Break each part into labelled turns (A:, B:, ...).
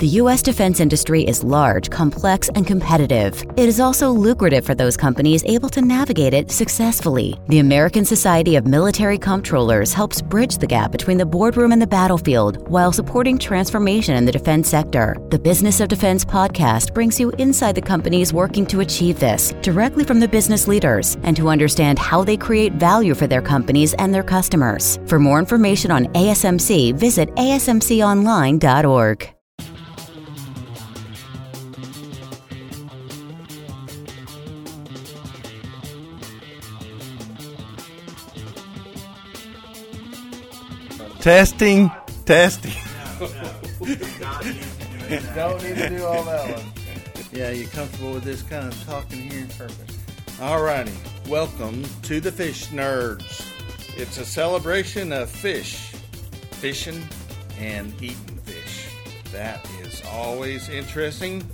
A: The U.S. defense industry is large, complex, and competitive. It is also lucrative for those companies able to navigate it successfully. The American Society of Military Comptrollers helps bridge the gap between the boardroom and the battlefield while supporting transformation in the defense sector. The Business of Defense podcast brings you inside the companies working to achieve this directly from the business leaders and to understand how they create value for their companies and their customers. For more information on ASMC, visit asmconline.org.
B: Testing, testing.
C: Don't need to do all that one.
B: Yeah, you comfortable with this kind of talking here? Perfect. Alrighty, welcome to the Fish Nerds. It's a celebration of fish, fishing, and eating fish. That is always interesting,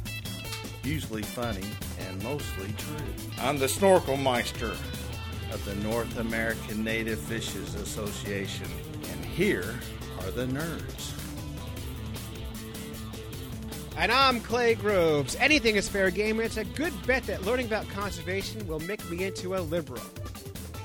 B: usually funny, and mostly true. I'm the Snorkel Meister of the North American Native Fishes Association, and here are the nerds.
C: And I'm Clay Groves. Anything is fair game, and it's a good bet that learning about conservation will make me into a liberal.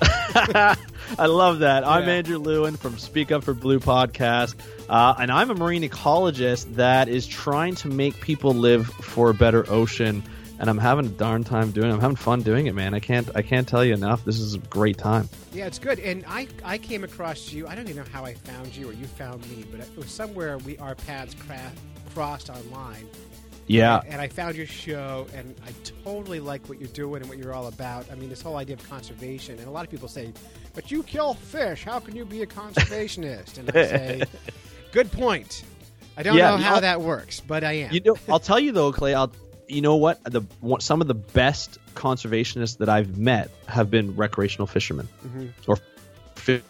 D: I love that. I'm Andrew Lewin from Speak Up for Blue podcast, uh, and I'm a marine ecologist that is trying to make people live for a better ocean. And I'm having a darn time doing it. I'm having fun doing it, man. I can't I can't tell you enough. This is a great time.
C: Yeah, it's good. And I, I came across you. I don't even know how I found you or you found me, but it was somewhere we our paths cra- crossed online.
D: Yeah,
C: And I found your show, and I totally like what you're doing and what you're all about. I mean, this whole idea of conservation. And a lot of people say, but you kill fish. How can you be a conservationist? And I say, good point. I don't
D: Yeah,
C: know
D: you
C: how
D: know-
C: that works, but I am.
D: you know. I'll tell you though, Clay. I'll you know what the some of the best conservationists that I've met have been recreational fishermen
C: Mm-hmm.
D: or fish,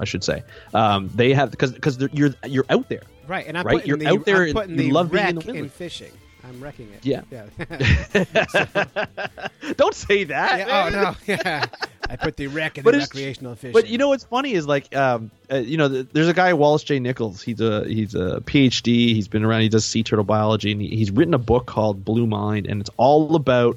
D: I should say. Um, they have because because you're you're out there.
C: Right, and I'm
D: Right?
C: putting
D: You're
C: the,
D: out there
C: I'm
D: and
C: putting
D: you
C: the
D: love being in the
C: in, fishing. I'm wrecking it.
D: Yeah.
C: yeah.
D: Don't say that.
C: Yeah, oh no, yeah. I put the wreck in
D: But
C: the recreational fishing.
D: But you know what's funny is like, um, uh, you know, th- there's a guy Wallace J Nichols. He's a he's a PhD. He's been around. He does sea turtle biology, and he, he's written a book called Blue Mind, and it's all about,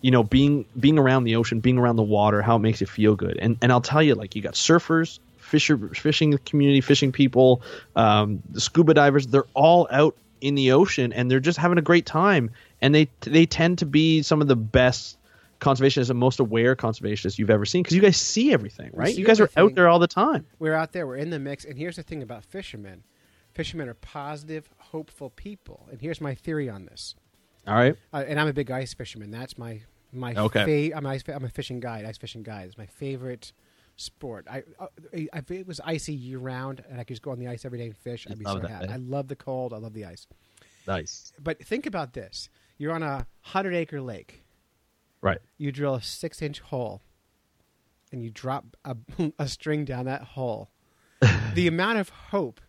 D: you know, being being around the ocean, being around the water, how it makes you feel good. And and I'll tell you, like, you got surfers, fisher, fishing community, fishing people, um, the scuba divers. They're all out in the ocean, and they're just having a great time. And they they tend to be some of the best conservationists and most aware conservationists you've ever seen because you guys see everything, right?
C: see
D: You guys are out there all the time.
C: we're out there, we're in the mix, and here's the thing about fishermen: fishermen are positive, hopeful people. And here's my theory on this.
D: All right.
C: Uh, and I'm a big ice fisherman. That's my my
D: Okay.
C: fa- I'm, ice, I'm a fishing guide. Ice fishing guide is my favorite sport. I, uh, if it was icy year round and I could just go on the ice every day and fish, I'd be
D: love
C: so
D: that,
C: happy.
D: eh?
C: I love the cold. I love the ice.
D: Nice.
C: But think about this: you're on a hundred acre lake.
D: Right.
C: You drill a six inch hole, and you drop a, a string down that hole. the amount of hope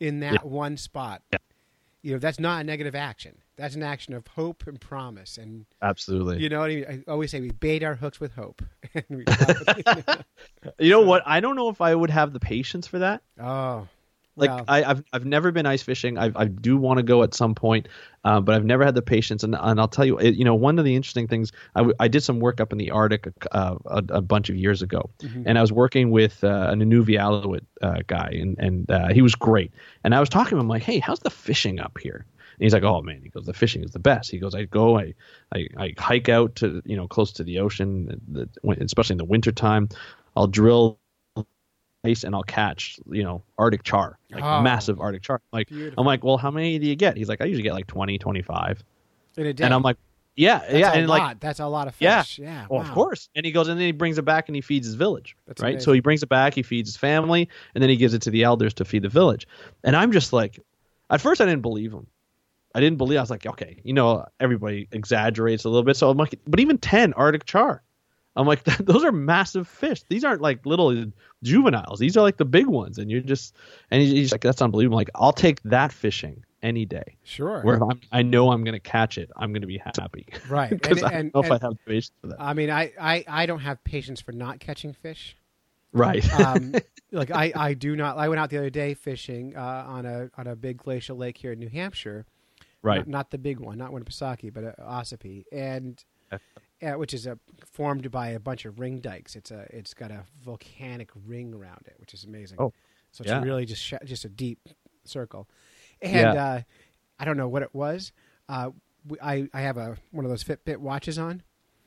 C: in that
D: Yeah.
C: one spot, you know, that's not a negative action. That's an action of hope and promise. And
D: Absolutely.
C: you know what I mean? I always say we bait our hooks with hope. We-
D: You know what? I don't know if I would have the patience for that.
C: oh,
D: Like
C: well,
D: I, I've I've never been ice fishing. I I do want to go at some point, uh, but I've never had the patience. And and I'll tell you, it, you know, one of the interesting things I, w- I did some work up in the Arctic uh, a, a bunch of years ago, and I was working with uh, an Inuvialuit uh, guy, and and uh, he was great. And I was talking to him, I'm like, hey, how's the fishing up here? And he's like, oh man, he goes, the fishing is the best. He goes, I go, I, I, I hike out to you know close to the ocean, the, especially in the wintertime. I'll drill ice and I'll catch you know Arctic char, like
C: Oh,
D: massive Arctic char. Like
C: beautiful.
D: I'm like, well, how many do you get? He's like, I usually get like 20, 25.
C: in a day.
D: And I'm like, yeah,
C: That's
D: yeah,
C: a
D: and
C: lot.
D: like.
C: that's a lot of
D: Yeah.
C: fish. Yeah,
D: Well,
C: wow.
D: of course. And he goes and then he brings it back and he feeds his village.
C: That's
D: right?
C: amazing.
D: So he brings it back, he feeds his family, and then he gives it to the elders to feed the village. And I'm just like, at first I didn't believe him. I didn't believe. I was like, okay, you know, everybody exaggerates a little bit. So I'm like, but even ten Arctic char, I'm like, those are massive fish. These aren't like little juveniles. These are like the big ones. And you're just, and he's, he's like, that's unbelievable. I'm like, I'll take that fishing any day.
C: Sure.
D: Where if I'm, I know I'm going to catch it, I'm going to be happy.
C: Right.
D: Because I don't
C: and-
D: know if I have patience for that.
C: I mean, I, I, I don't have patience for not catching fish.
D: right.
C: Um, like I, I do not. I went out the other day fishing uh, on a on a big glacial lake here in New Hampshire,
D: Right.
C: Not, not the big one, not Winnipesaukee, but uh, Ossipee, and
D: Uh,
C: which is a, formed by a bunch of ring dikes. It's a it's got a volcanic ring around it, which is amazing.
D: Oh,
C: so it's
D: yeah.
C: really just sh- just a deep circle. And
D: Yeah.
C: uh, I don't know what it was. Uh, we, I I have a one of those Fitbit watches on,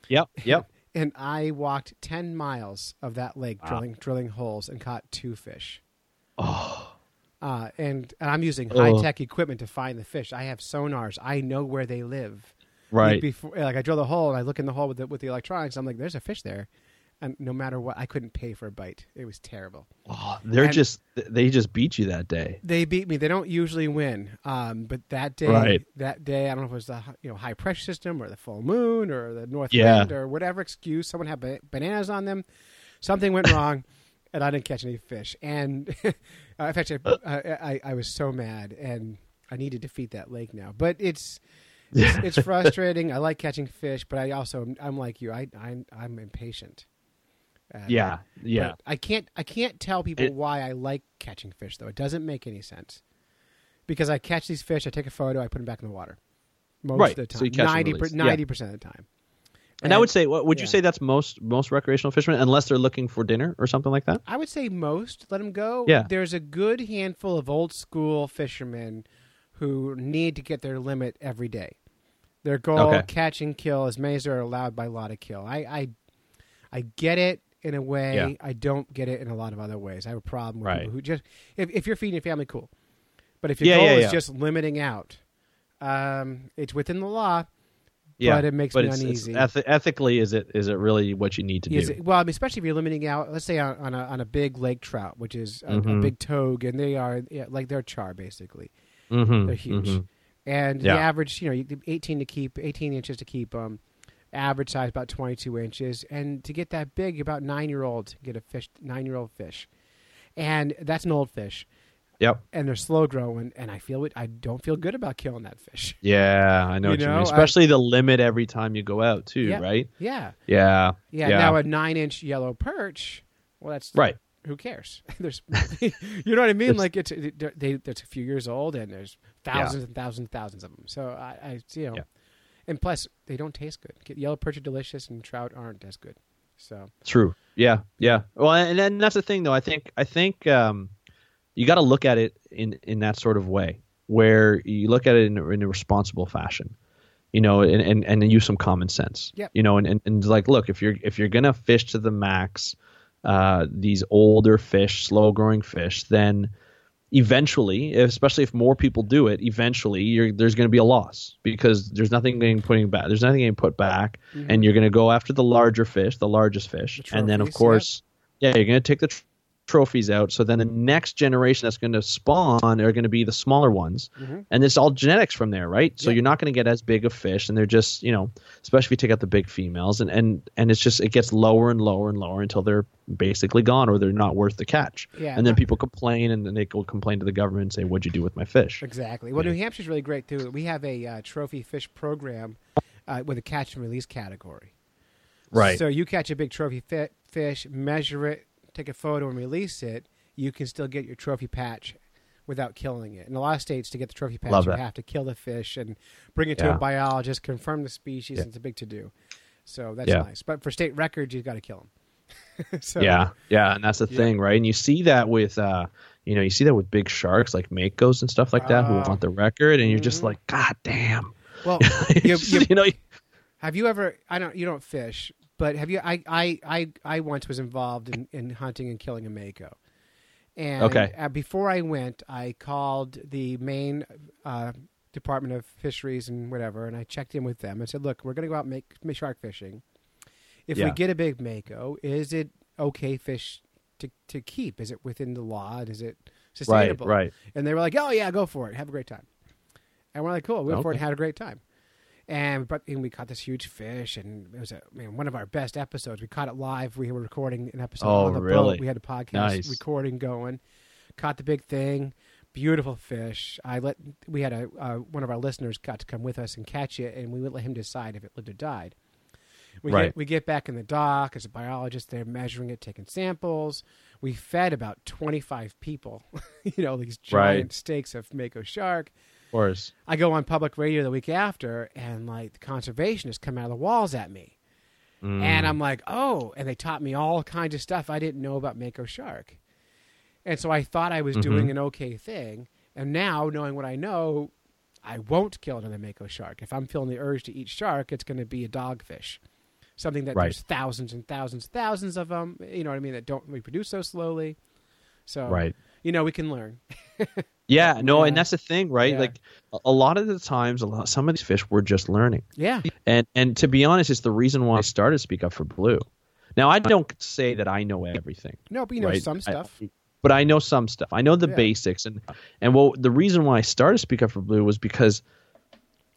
D: Yep. Yep.
C: and I walked ten miles of that lake
D: Wow.
C: drilling drilling holes and caught two fish.
D: oh.
C: Uh, and, and I'm using high tech equipment to find the fish. I have sonars. I know where they live.
D: Right.
C: Before, like I drill the hole and I look in the hole with the, with the electronics. I'm like, there's a fish there, and no matter what, I couldn't pay for a bite. It was terrible.
D: Oh, they're
C: And-
D: just they just beat you that day.
C: They beat me. They don't usually win. Um, but that day,
D: Right.
C: that day, I don't know if it was the you know high pressure system or the full moon or the north
D: Yeah.
C: wind or whatever excuse. Someone had ba- bananas on them. Something went wrong, and I didn't catch any fish. And uh, in fact, I, I, I was so mad, and I need to defeat that lake now. But it's it's, it's frustrating. I like catching fish, but I also I'm like you. I, I I'm impatient. Uh,
D: Yeah. Yeah.
C: I can't I can't tell people
D: It-
C: why I like catching fish though. It doesn't make any sense. Because I catch these fish, I take a photo, I put them back in the water. Most
D: Right.
C: of the time.
D: So you catch and
C: 90
D: release. Yeah.
C: 90% of the time.
D: And, I would say, what would
C: yeah.
D: you say that's most most recreational fishermen, unless they're looking for dinner or something like that?
C: I would say most let them go.
D: Yeah.
C: There's a good handful of old school fishermen who need to get their limit every day. Their goal,
D: Okay.
C: catch and kill as many as are allowed by law to kill. I, I, I get it in a way.
D: Yeah.
C: I don't get it in a lot of other ways. I have a problem with
D: Right.
C: people who just if, if you're feeding your family, cool. But if your
D: Yeah,
C: goal is just limiting out, um, it's within the law.
D: Yeah,
C: But it makes
D: but
C: me
D: it's,
C: uneasy.
D: It's eth- ethically, is it is it really what you need to
C: Is
D: do?
C: it- well, I mean, especially if you're limiting out, let's say on, on a on a big lake trout, which is a, a
D: Mhm.
C: big togue, and they are yeah, like they're char basically.
D: mm-hmm,
C: They're huge,
D: mhm.
C: and
D: Yeah.
C: the average, you know, 18 to keep, 18 inches to keep them. Average size about 22 inches, and to get that big, about nine year old get a fish, nine year old fish, and that's an old fish,
D: Yep.
C: and they're slow growing, and I feel it. I don't feel good about killing that fish.
D: Yeah, I know
C: You
D: what you
C: know,
D: mean.
C: I-
D: Especially the limit every time you go out, too,
C: Yeah.
D: right?
C: Yeah,
D: Yeah.
C: yeah.
D: Yeah.
C: Now a nine inch yellow perch, well, that's
D: Right.
C: who cares? there's, you know what I mean? Like it's they, it's a few years old, and there's thousands and thousands and thousands of them. So I, I you know,
D: Yeah.
C: and plus they don't taste good. Yellow perch are delicious, and trout aren't as good. So
D: True. Yeah. Yeah. Well, and then that's the thing, though. I think I think um, you got to look at it in in that sort of way, where you look at it in, a- in a responsible fashion. You know, and, and, and use some common sense.
C: Yep.
D: You know, and, and, and like, look, if you're if you're gonna fish to the max, uh, these older fish, slow growing fish, then eventually, especially if more people do it, eventually you're, there's going to be a loss because there's nothing being putting back. There's nothing getting put back, and you're going to go after the larger fish, the largest fish,
C: The
D: and then of course, yeah, you're going to take the tr- trophies out. So then the next generation that's going to spawn are going to be the smaller ones,
C: Mhm.
D: and it's all genetics from there, right? So
C: Yeah.
D: you're not going to get as big a fish, and they're just you know, especially if you take out the big females, and and and it's just it gets lower and lower and lower until they're basically gone or they're not worth the catch.
C: Yeah,
D: and then people complain, and then they go complain to the government and say, "What'd you do with my fish?"
C: exactly. Well, New Hampshire's really great too. We have a uh, trophy fish program uh, with a catch and release category.
D: Right.
C: So you catch a big trophy fi- fish, measure it, take a photo, and release it. You can still get your trophy patch without killing it. In a lot of states, to get the trophy patch,
D: Love
C: you
D: that.
C: have to kill the fish and bring it to
D: Yeah.
C: a biologist, confirm the species.
D: Yeah.
C: It's a big to do. So that's
D: Yeah.
C: nice. But for state records, you've got to kill them. so,
D: yeah, yeah, and that's the thing, right? And you see that with, uh, you know, you see that with big sharks like makos and stuff like that who
C: Ah.
D: want the record, and you're just
C: Mhm.
D: like, God damn,
C: Well,
D: you,
C: you, you,
D: know,
C: have you ever? I don't. You don't fish, but have you? I I I, I once was involved in, in hunting and killing a mako. And
D: Okay.
C: uh, before I went, I called the Maine uh, Department of Fisheries and whatever, and I checked in with them and said, "Look, we're going to go out and make, make shark fishing. If we get a big mako, is it okay fish to to keep? Is it within the law? Is it sustainable?"
D: right, Right.
C: And they were like, "Oh yeah, go for it. Have a great time." And we're like, "Cool." We went for it
D: Okay.
C: and had a great time. And we, brought, and we caught this huge fish, and it was a, man, one of our best episodes. We caught it live. We were recording an episode
D: Oh,
C: on the
D: really?
C: boat. We had a podcast
D: Nice.
C: recording going. Caught the big thing, beautiful fish. I let we had a uh, one of our listeners got to come with us and catch it, and we would let him decide if it lived or died. We
D: Right.
C: get we get back in the dock as a biologist. They're measuring it, taking samples. We fed about twenty five people. you know these giant
D: Right.
C: steaks of mako shark.
D: Of course.
C: I go on public radio the week after, and like the conservationists come out of the walls at me.
D: Mm.
C: And I'm like, oh, and they taught me all kinds of stuff I didn't know about mako shark. And so I thought I was
D: Mm-hmm.
C: doing an okay thing. And now, knowing what I know, I won't kill another mako shark. If I'm feeling the urge to eat shark, it's going to be a dogfish, something that
D: Right.
C: there's thousands and thousands, thousands of them. You know what I mean? That don't reproduce so slowly. So,
D: Right.
C: you know, we can learn.
D: Yeah, no, and that's the thing, right?
C: Yeah.
D: Like a- lot of the times, a lot, some of these fish were just learning,
C: Yeah.
D: and and to be honest, it's the reason why I started to speak up for blue. Now, I don't say that I know everything,
C: No, but you know
D: right?
C: some
D: I-
C: stuff.
D: but I know some stuff. I know the
C: Yeah.
D: basics, and and well, the reason why I started to speak up for blue was because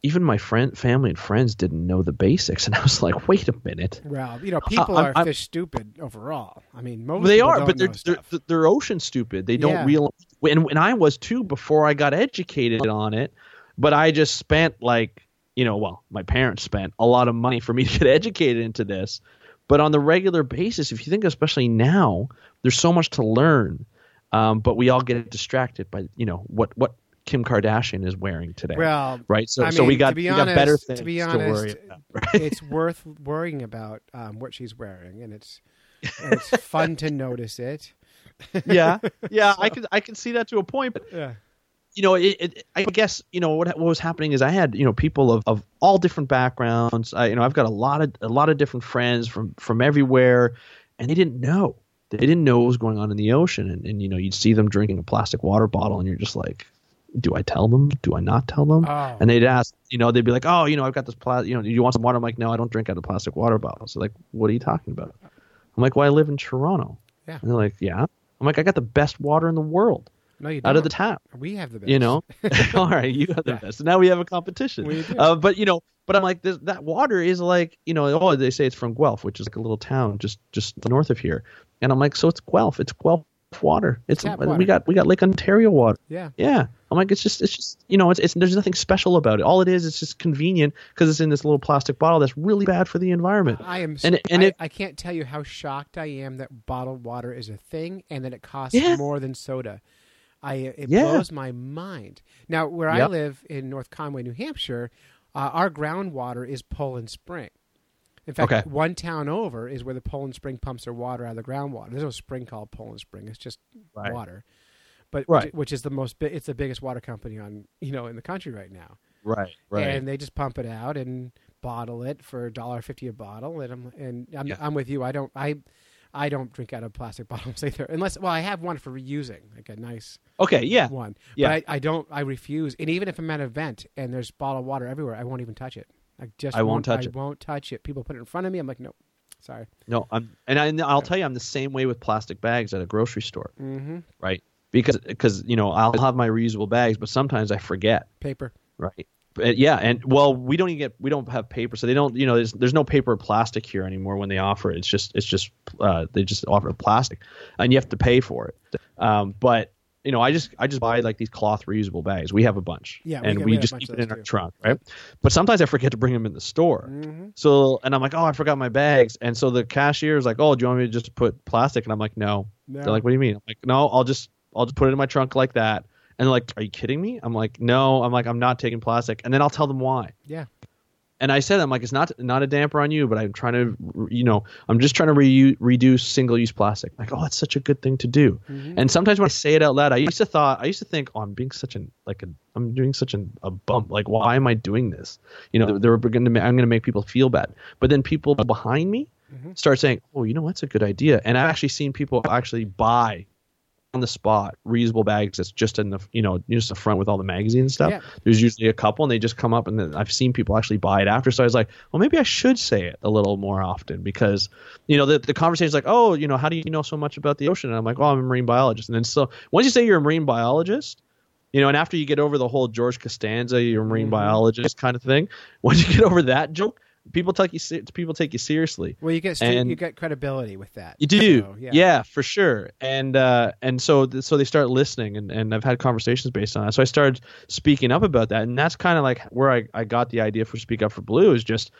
D: even my friend, family, and friends didn't know the basics, and I was like, wait a minute.
C: well, you know, people are
D: I'm-
C: fish stupid overall. I mean, most
D: they
C: people
D: are, but they're, they're they're ocean stupid. They don't
C: Yeah.
D: realize, and, and I was too before I got educated on it. But I just spent like you know, well, my parents spent a lot of money for me to get educated into this. But on the regular basis, if you think, especially now, there's so much to learn. Um, but we all get distracted by you know what what Kim Kardashian is wearing today,
C: well,
D: right? So
C: I
D: so we got
C: to be
D: we got better
C: honest-
D: things
C: to be honest,
D: worry about. Right?
C: it's worth worrying about um, what she's wearing, and it's and it's fun to notice it.
D: yeah, yeah, I can I can see that to a point, but
C: Yeah.
D: you know, it, it, I guess you know what what was happening is I had you know people of, of all different backgrounds. I, you know, I've got a lot of a lot of different friends from from everywhere, and they didn't know. They didn't know what was going on in the ocean, and, and you know, you'd see them drinking a plastic water bottle, and you're just like, do I tell them? Do I not tell them?
C: Oh.
D: And they'd ask, you know, they'd be like, oh, you know, I've got this plastic, you know, do you want some water? I'm like, no, I don't drink out of plastic water bottles. They're like, what are you talking about? I'm like, well, I live in Toronto.
C: Yeah.
D: And they're like, yeah. I'm like, I got the best water in the world
C: No, you don't.
D: out of the tap
C: we have the best.
D: you know all right you got the
C: Yeah.
D: best so now we have a competition
C: We do.
D: uh, but you know but i'm like this, that water is like you know oh they say it's from guelph which is like a little town just just north of here and i'm like so it's guelph it's guelph water it's
C: Tap
D: we got we got lake ontario water
C: Yeah.
D: yeah i'm like it's just it's just you know it's, it's there's nothing special about it all it is it's just convenient because it's in this little plastic bottle that's really bad for the environment
C: I am.
D: And- and
C: I,
D: it-
C: I can't tell you how shocked I am that bottled water is a thing and that it costs
D: Yeah.
C: more than soda. I it
D: Yeah.
C: blows my mind. Now, where I live in North Conway, New Hampshire, uh, our groundwater is Poland Spring. In fact,
D: Okay.
C: one town over is where the Poland Spring pumps their water out of the groundwater. There's no spring called Poland Spring; it's just
D: Right.
C: water. But
D: Right.
C: which is the most, it's the biggest water company on you know in the country right now
D: right right.
C: and they just pump it out and bottle it for a dollar fifty a bottle. And I'm and I'm,
D: Yeah.
C: I'm with you. I don't I I don't drink out of plastic bottles either, unless well I have one for reusing, like a nice
D: okay yeah
C: one.
D: Yeah.
C: But I, I don't. I refuse. And even if I'm at an event and there's bottled water everywhere, I won't even touch it. I just
D: I won't touch
C: I
D: it.
C: won't touch it. People put it in front of me. I'm like, no, sorry.
D: no i'm and, I, and i'll tell you i'm the same way with plastic bags at a grocery store
C: Mm-hmm.
D: right? Because because you know I'll have my reusable bags, but sometimes I forget,
C: Paper.
D: right? But yeah, and well, we don't even get we don't have paper, so they don't you know there's there's no paper or plastic here anymore when they offer it. It's just it's just uh, they just offer plastic, and you have to pay for it. Um, but you know I just I just buy like these cloth reusable bags. We have a bunch,
C: Yeah, we
D: and
C: got-
D: we,
C: we
D: just keep it in
C: those
D: our trunk, right? But sometimes I forget to bring them in the store.
C: Mm-hmm.
D: So and I'm like, oh, I forgot my bags, and so the cashier is like, oh, do you want me to just put plastic? And I'm like, no.
C: No.
D: They're like, what do you mean? I'm like, no, I'll just I'll just put it in my trunk like that. And they're like, are you kidding me? I'm like, no. I'm like, I'm not taking plastic. And then I'll tell them why.
C: Yeah.
D: And I said, I'm like, it's not not a damper on you, but I'm trying to, you know, I'm just trying to re- reduce single use plastic. Like, oh, that's such a good thing to do.
C: Mm-hmm.
D: And sometimes when I say it out loud, I used to thought, I used to think, oh, I'm being such an like a, I'm doing such an, a bump. Like, why am I doing this? You know, they're, they're going to, I'm going to make people feel bad. But then people behind me
C: Mm-hmm.
D: start saying, oh, you know, that's a good idea. And I've actually seen people actually buy the spot reusable bags that's just in the you know just the front with all the magazine and stuff.
C: Yeah.
D: There's usually a couple, and they just come up, and then I've seen people actually buy it after. So I was like, well, maybe I should say it a little more often because you know the the conversation is like, oh, you know, how do you know so much about the ocean? And I'm like, oh, I'm a marine biologist, and then so once you say you're a marine biologist. You know, and after you get over the whole George Costanza, you're a marine mm-hmm. biologist kind of thing, once you get over that joke, people take you people take you seriously.
C: Well, you get
D: And-
C: you get credibility with that.
D: You do,
C: So,
D: yeah. for sure. And uh, and so th- so they start listening, and, and I've had conversations based on that. So I started speaking up about that, and that's kind of like where I, I got the idea for Speak Up for Blue is just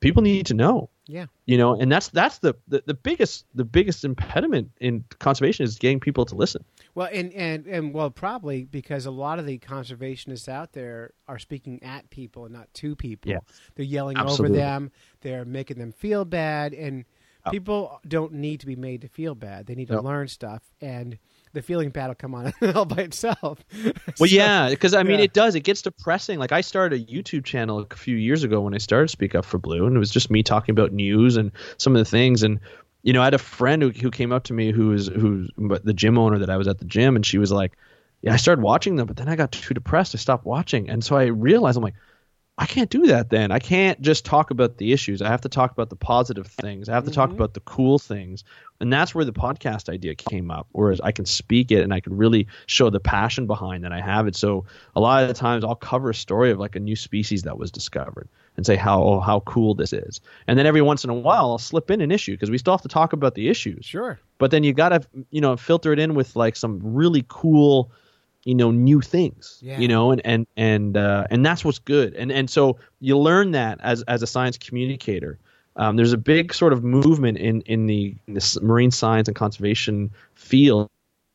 D: people need to know.
C: Yeah.
D: You know, and that's that's the, the the biggest the biggest impediment in conservation is getting people to listen.
C: Well, and, and, and well, probably because a lot of the conservationists out there are speaking at people and not to people.
D: Yeah.
C: They're yelling
D: Absolutely.
C: over them. They're making them feel bad, and
D: Yep.
C: people don't need to be made to feel bad. They need to learn stuff, and the feeling pad will come on all by itself.
D: Well,
C: So-
D: yeah, because I mean,
C: yeah.
D: it does. It gets depressing. Like I started a YouTube channel a few years ago when I started Speak Up for Blue, and it was just me talking about news and some of the things. And you know, I had a friend who, who came up to me who was who's the gym owner that I was at the gym, and she was like, "Yeah, I started watching them, but then I got too depressed. I stopped watching." And so I realized I'm like. I can't do that then. I can't just talk about the issues. I have to talk about the positive things. I have to talk mm-hmm. about the cool things. And that's where the podcast idea came up, whereas I can speak it and I can really show the passion behind that I have it. So a lot of the times I'll cover a story of like a new species that was discovered and say how oh, how cool this is. And then every once in a while I'll slip in an issue because we still have to talk about the issues.
C: Sure.
D: But then you got to you know filter it in with like some really cool you know new things
C: Yeah.
D: you know and and and uh, and that's what's good. And and so you learn that as as a science communicator. Um, there's a big sort of movement in in the, in the marine science and conservation field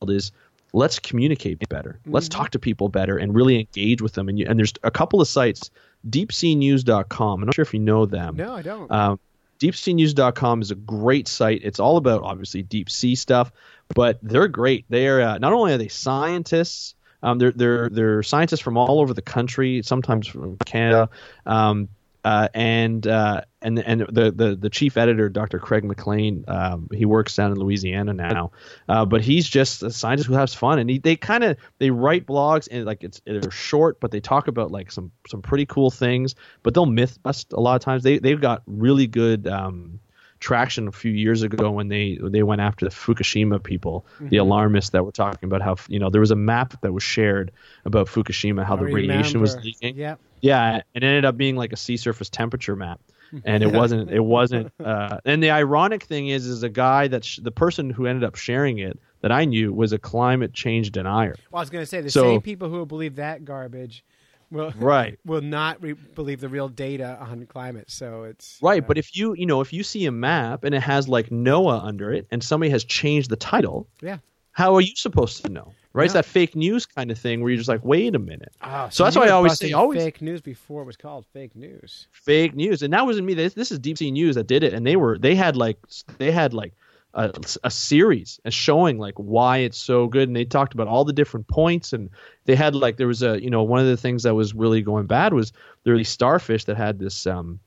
D: is let's communicate better. Let's talk to people better and really engage with them. And you, and there's a couple of sites deepseanews.com i'm not sure if you know them.
C: No, I don't.
D: um, DeepSeaNews.com is a great site. It's all about obviously deep sea stuff, but they're great. They're uh, not only are they scientists, um, they're they're they're scientists from all over the country, sometimes from Canada, um, uh, and uh, and and the, the the chief editor, Dr. Craig McClain, um, he works down in Louisiana now, uh, but he's just a scientist who has fun, and he, they kind of they write blogs and like it's they're short, but they talk about like some some pretty cool things, but they'll myth bust a lot of times. They they've got really good. Um, traction a few years ago when they they went after the Fukushima people, the alarmists that were talking about how you know there was a map that was shared about Fukushima, how
C: I
D: the radiation was leaking.
C: Yep.
D: Yeah, it ended up being like a sea surface temperature map, and it wasn't. It wasn't. Uh, and the ironic thing is, is a guy that sh- the person who ended up sharing it that I knew was a climate change denier.
C: Well, I was going to say the
D: So-
C: same people who believe that garbage will
D: Right.
C: will not re- believe the real data on climate. So it's
D: Right,
C: uh,
D: but if you you know if you see a map and it has like NOAA under it, and somebody has changed the title,
C: yeah.
D: how are you supposed to know? Right, it's that fake news kind of thing where you're just like, wait a minute.
C: Ah,
D: So that's why I always say always-
C: fake news before it was called fake news.
D: fake news. And that wasn't me. This, this is deep sea news that did it. And they were they had like they had like a, a series and showing like why it's so good. And they talked about all the different points. And they had like there was a you know one of the things that was really going bad was there were these starfish that had this um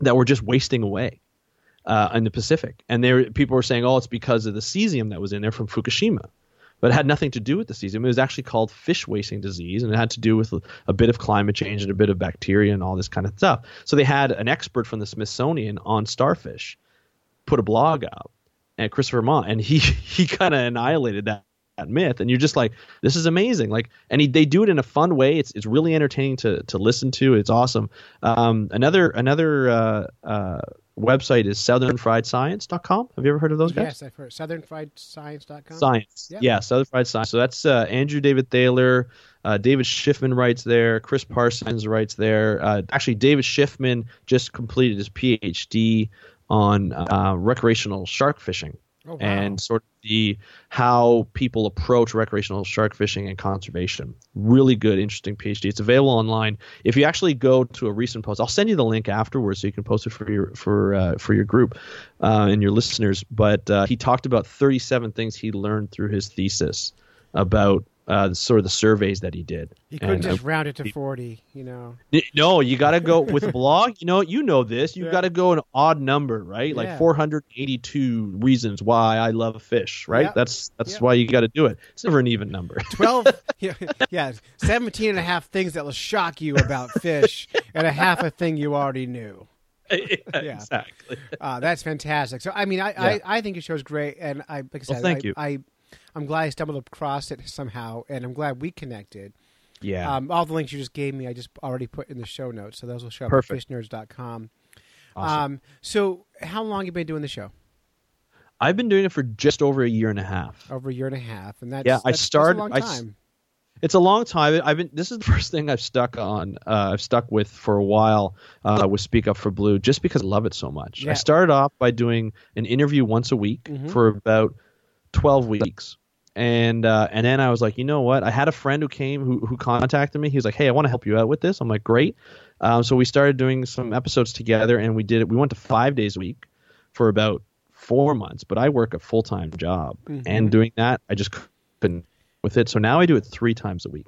D: that were just wasting away uh, in the Pacific. And there people were saying oh it's because of the cesium that was in there from Fukushima but it had nothing to do with the cesium. It was actually called fish wasting disease, and it had to do with a, bit of climate change and a bit of bacteria and all this kind of stuff. So they had an expert from the Smithsonian on starfish put a blog out, and Christopher Mah, and he he kind of annihilated that. That myth, and you're just like, this is amazing. Like, and he, they do it in a fun way. It's it's really entertaining to to listen to. It's awesome. Um, another another uh, uh, website is southernfriedscience.com. Have you ever heard of those guys?
C: Yes, I've heard southernfriedscience.com.
D: Science.
C: Yep.
D: Yeah, Southern Fried Science. So that's uh, Andrew David Thaler, uh, David Shiffman writes there, Chris Parsons writes there. Uh, actually, David Shiffman just completed his PhD on uh, recreational shark fishing
C: Oh, wow.
D: and sort of the how people approach recreational shark fishing and conservation. Really good, interesting PhD. It's available online. If you actually go to a recent post, I'll send you the link afterwards so you can post it for your for uh, for your group uh, and your listeners. But uh, he talked about 37 things he learned through his thesis about uh, sort of the surveys that he did.
C: He couldn't
D: And, uh,
C: just round it to forty. You know.
D: no, you got to go with blog. You know, you know this. You
C: Yeah.
D: got to go an odd number, right?
C: Yeah.
D: Like 482 reasons why I love fish, right?
C: Yeah.
D: That's that's
C: Yeah.
D: why you got to do it. It's never an even number.
C: 12 yeah, yeah 17 and a half things that will shock you about fish and a half a thing you already knew Yeah,
D: Exactly.
C: uh, that's fantastic so i mean I,
D: Yeah.
C: I, I think your show's great and i like i said
D: Well, thank
C: I,
D: you.
C: I i'm glad i stumbled across it somehow and i'm glad we connected
D: Yeah.
C: um, all the links you just gave me i just already put in the show notes so those will show up
D: Perfect.
C: at fishnerds.com
D: Awesome.
C: um, so how long you been doing the show
D: I've been doing it for just over a year and a half.
C: over a year and a half and that's
D: Yeah, I
C: that's, that's
D: started-
C: a long
D: I it's a long time. I've been. This is the first thing I've stuck on. Uh, I've stuck with for a while uh, with Speak Up for Blue, just because I love it so much.
C: Yeah.
D: I started off by doing an interview once a week
C: Mhm.
D: for about twelve weeks, and uh, and then I was like, you know what? I had a friend who came who who contacted me. He's like, hey, I want to help you out with this. I'm like, great. Um, so we started doing some episodes together, and we did it. We went to five days a week for about four months. But I work a full time job,
C: Mhm.
D: and doing that, I just couldn't with it. So now I do it three times a week.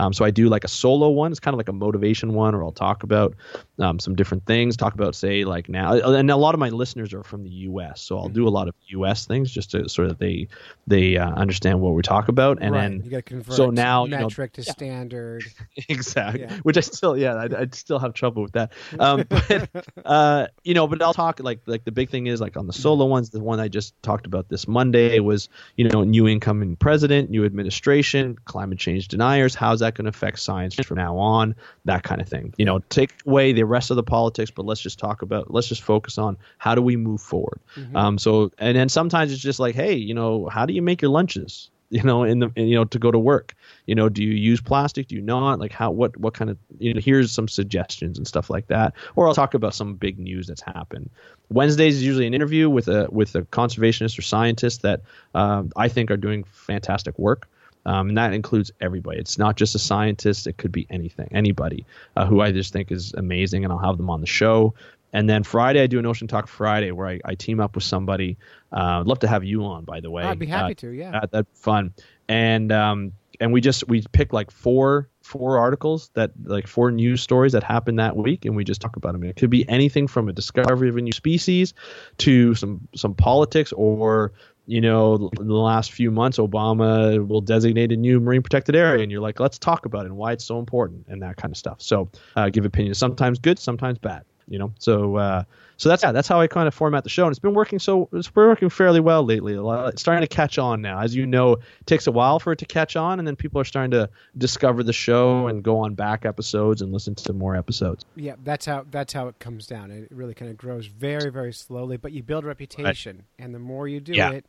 D: Um, so I do like a solo one. It's kind of like a motivation one, or I'll talk about um, some different things. Talk about say like now, and a lot of my listeners are from the U.S., so I'll do a lot of U.S. things just to sort of they they uh, understand what we talk about, and
C: right.
D: then
C: you got to convert
D: so now, you know-
C: metric to standard.
D: exactly
C: Yeah.
D: which i still yeah I, I still have trouble with that um but uh you know but i'll talk like like the big thing is like on the solo ones the one i just talked about this monday was you know new incoming president new administration climate change deniers how's that going to affect science from now on that kind of thing. You know take away the rest of the politics but let's just talk about let's just focus on how do we move forward.
C: Mhm.
D: um so and then sometimes it's just like hey you know how do you make your lunches you know in the in, you know to go to work? You know do you use plastic? Do you not? Like how what what kind of you know here's some suggestions and stuff like that. Or i'll talk about some big news that's happened. Wednesdays is usually an interview with a with a conservationist or scientist that um, i think are doing fantastic work um, and that includes everybody. It's not just a scientist; it could be anything, anybody uh, who I just think is amazing, and I'll have them on the show. And then Friday, I do an Ocean Talk Friday where I, I team up with somebody. Uh, I'd love to have you on, by the way.
C: I'd be
D: Uh,
C: happy to. Yeah.
D: that, that's fun. And um, and we just we pick like four four articles that like four news stories that happened that week, and we just talk about them. It could be anything from a discovery of a new species to some some politics or you know in the last few months obama will designate a new marine protected area and you're like let's talk about it and why it's so important and that kind of stuff so uh, give opinions sometimes good sometimes bad you know so uh, so that's yeah, that's how I kind of format the show, and it's been working so it's been working fairly well lately. Lot- It's starting to catch on now, as you know. It takes a while for it to catch on, and then people are starting to discover the show and go on back episodes and listen to more episodes.
C: Yeah, that's how that's how it comes down. It really kind of grows very very slowly, but you build reputation, and the more you do
D: Yeah.
C: it,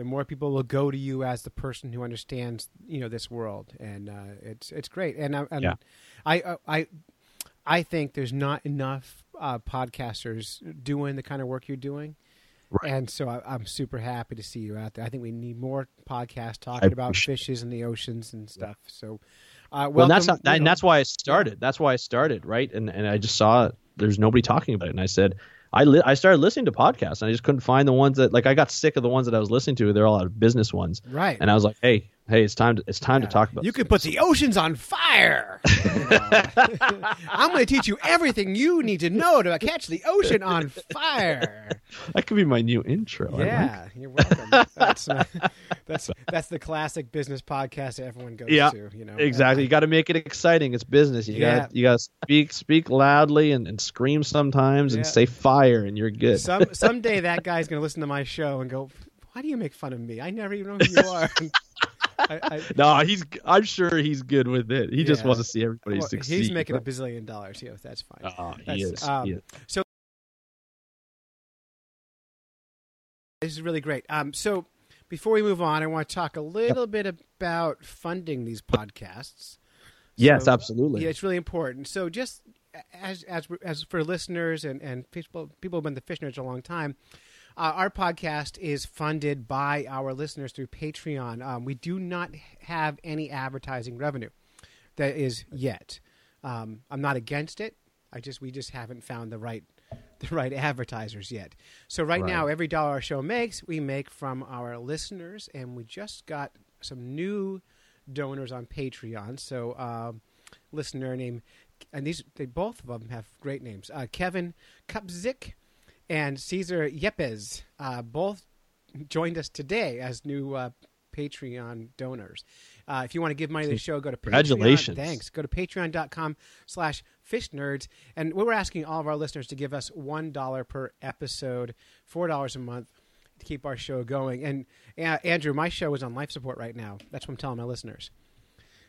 C: the more people will go to you as the person who understands you know this world, and uh, it's it's great. And, I, and
D: Yeah.
C: I uh, I I think there's not enough uh, podcasters doing the kind of work you're doing.
D: Right.
C: And so I, I'm super happy to see you out there. I think we need more podcasts talking about fishes and the oceans and stuff. So, uh,
D: Well, and that's
C: you
D: and that's why I started. That's why I started, right? And and I just saw there's nobody talking about it, and I said. I, li- I started listening to podcasts and I just couldn't find the ones that like I got sick of the ones that I was listening to. They're all out of business ones,
C: right.
D: and I was like, "Hey, hey, it's time to it's time
C: Yeah.
D: to talk about."
C: You could put the oceans on fire. I'm going to teach you everything you need to know to catch the ocean on fire.
D: that could be my new intro. Like
C: Yeah, you're welcome. That's uh, that's that's the classic business podcast that everyone goes
D: Yeah,
C: to. You know
D: Exactly. You got to make it exciting. It's business. You
C: Yeah.
D: got you got to speak speak loudly and, and scream sometimes and say fire and you're good.
C: Some someday that guy's going to listen to my show and go, "Why do you make fun of me? I never even know who you are." I, I,
D: no, he's. I'm sure he's good with it. He just wants to see everybody
C: well,
D: succeed.
C: he's making a bazillion dollars. Yeah, that's fine.
D: He
C: That's-
D: is.
C: um,
D: he is.
C: This is really great. Um, so before we move on, I want to talk a little bit about funding these podcasts.
D: Yes,
C: So-
D: absolutely.
C: Yeah, it's really important. So just as as as for listeners and and people people who've been the fish nerds a long time, uh, our podcast is funded by our listeners through Patreon. Um, we do not have any advertising revenue. That is yet. Um, I'm not against it. I just we just haven't found the right the right advertisers yet. So right,
D: Right.
C: now, every dollar our show makes, we make from our listeners, and we just got some new donors on Patreon. So, um, listener name, and these they both of them have great names. Uh, Kevin Kupzik and Caesar Yepes uh, both joined us today as new uh, Patreon donors. Uh, if you want to give money to the show, go to
D: Congratulations.
C: Patreon. Thanks. Go to patreon.com slash fish nerds. And we were asking all of our listeners to give us $1 per episode, $4 a month to keep our show going. And uh, Andrew, my show is on life support right now. That's what I'm telling my listeners.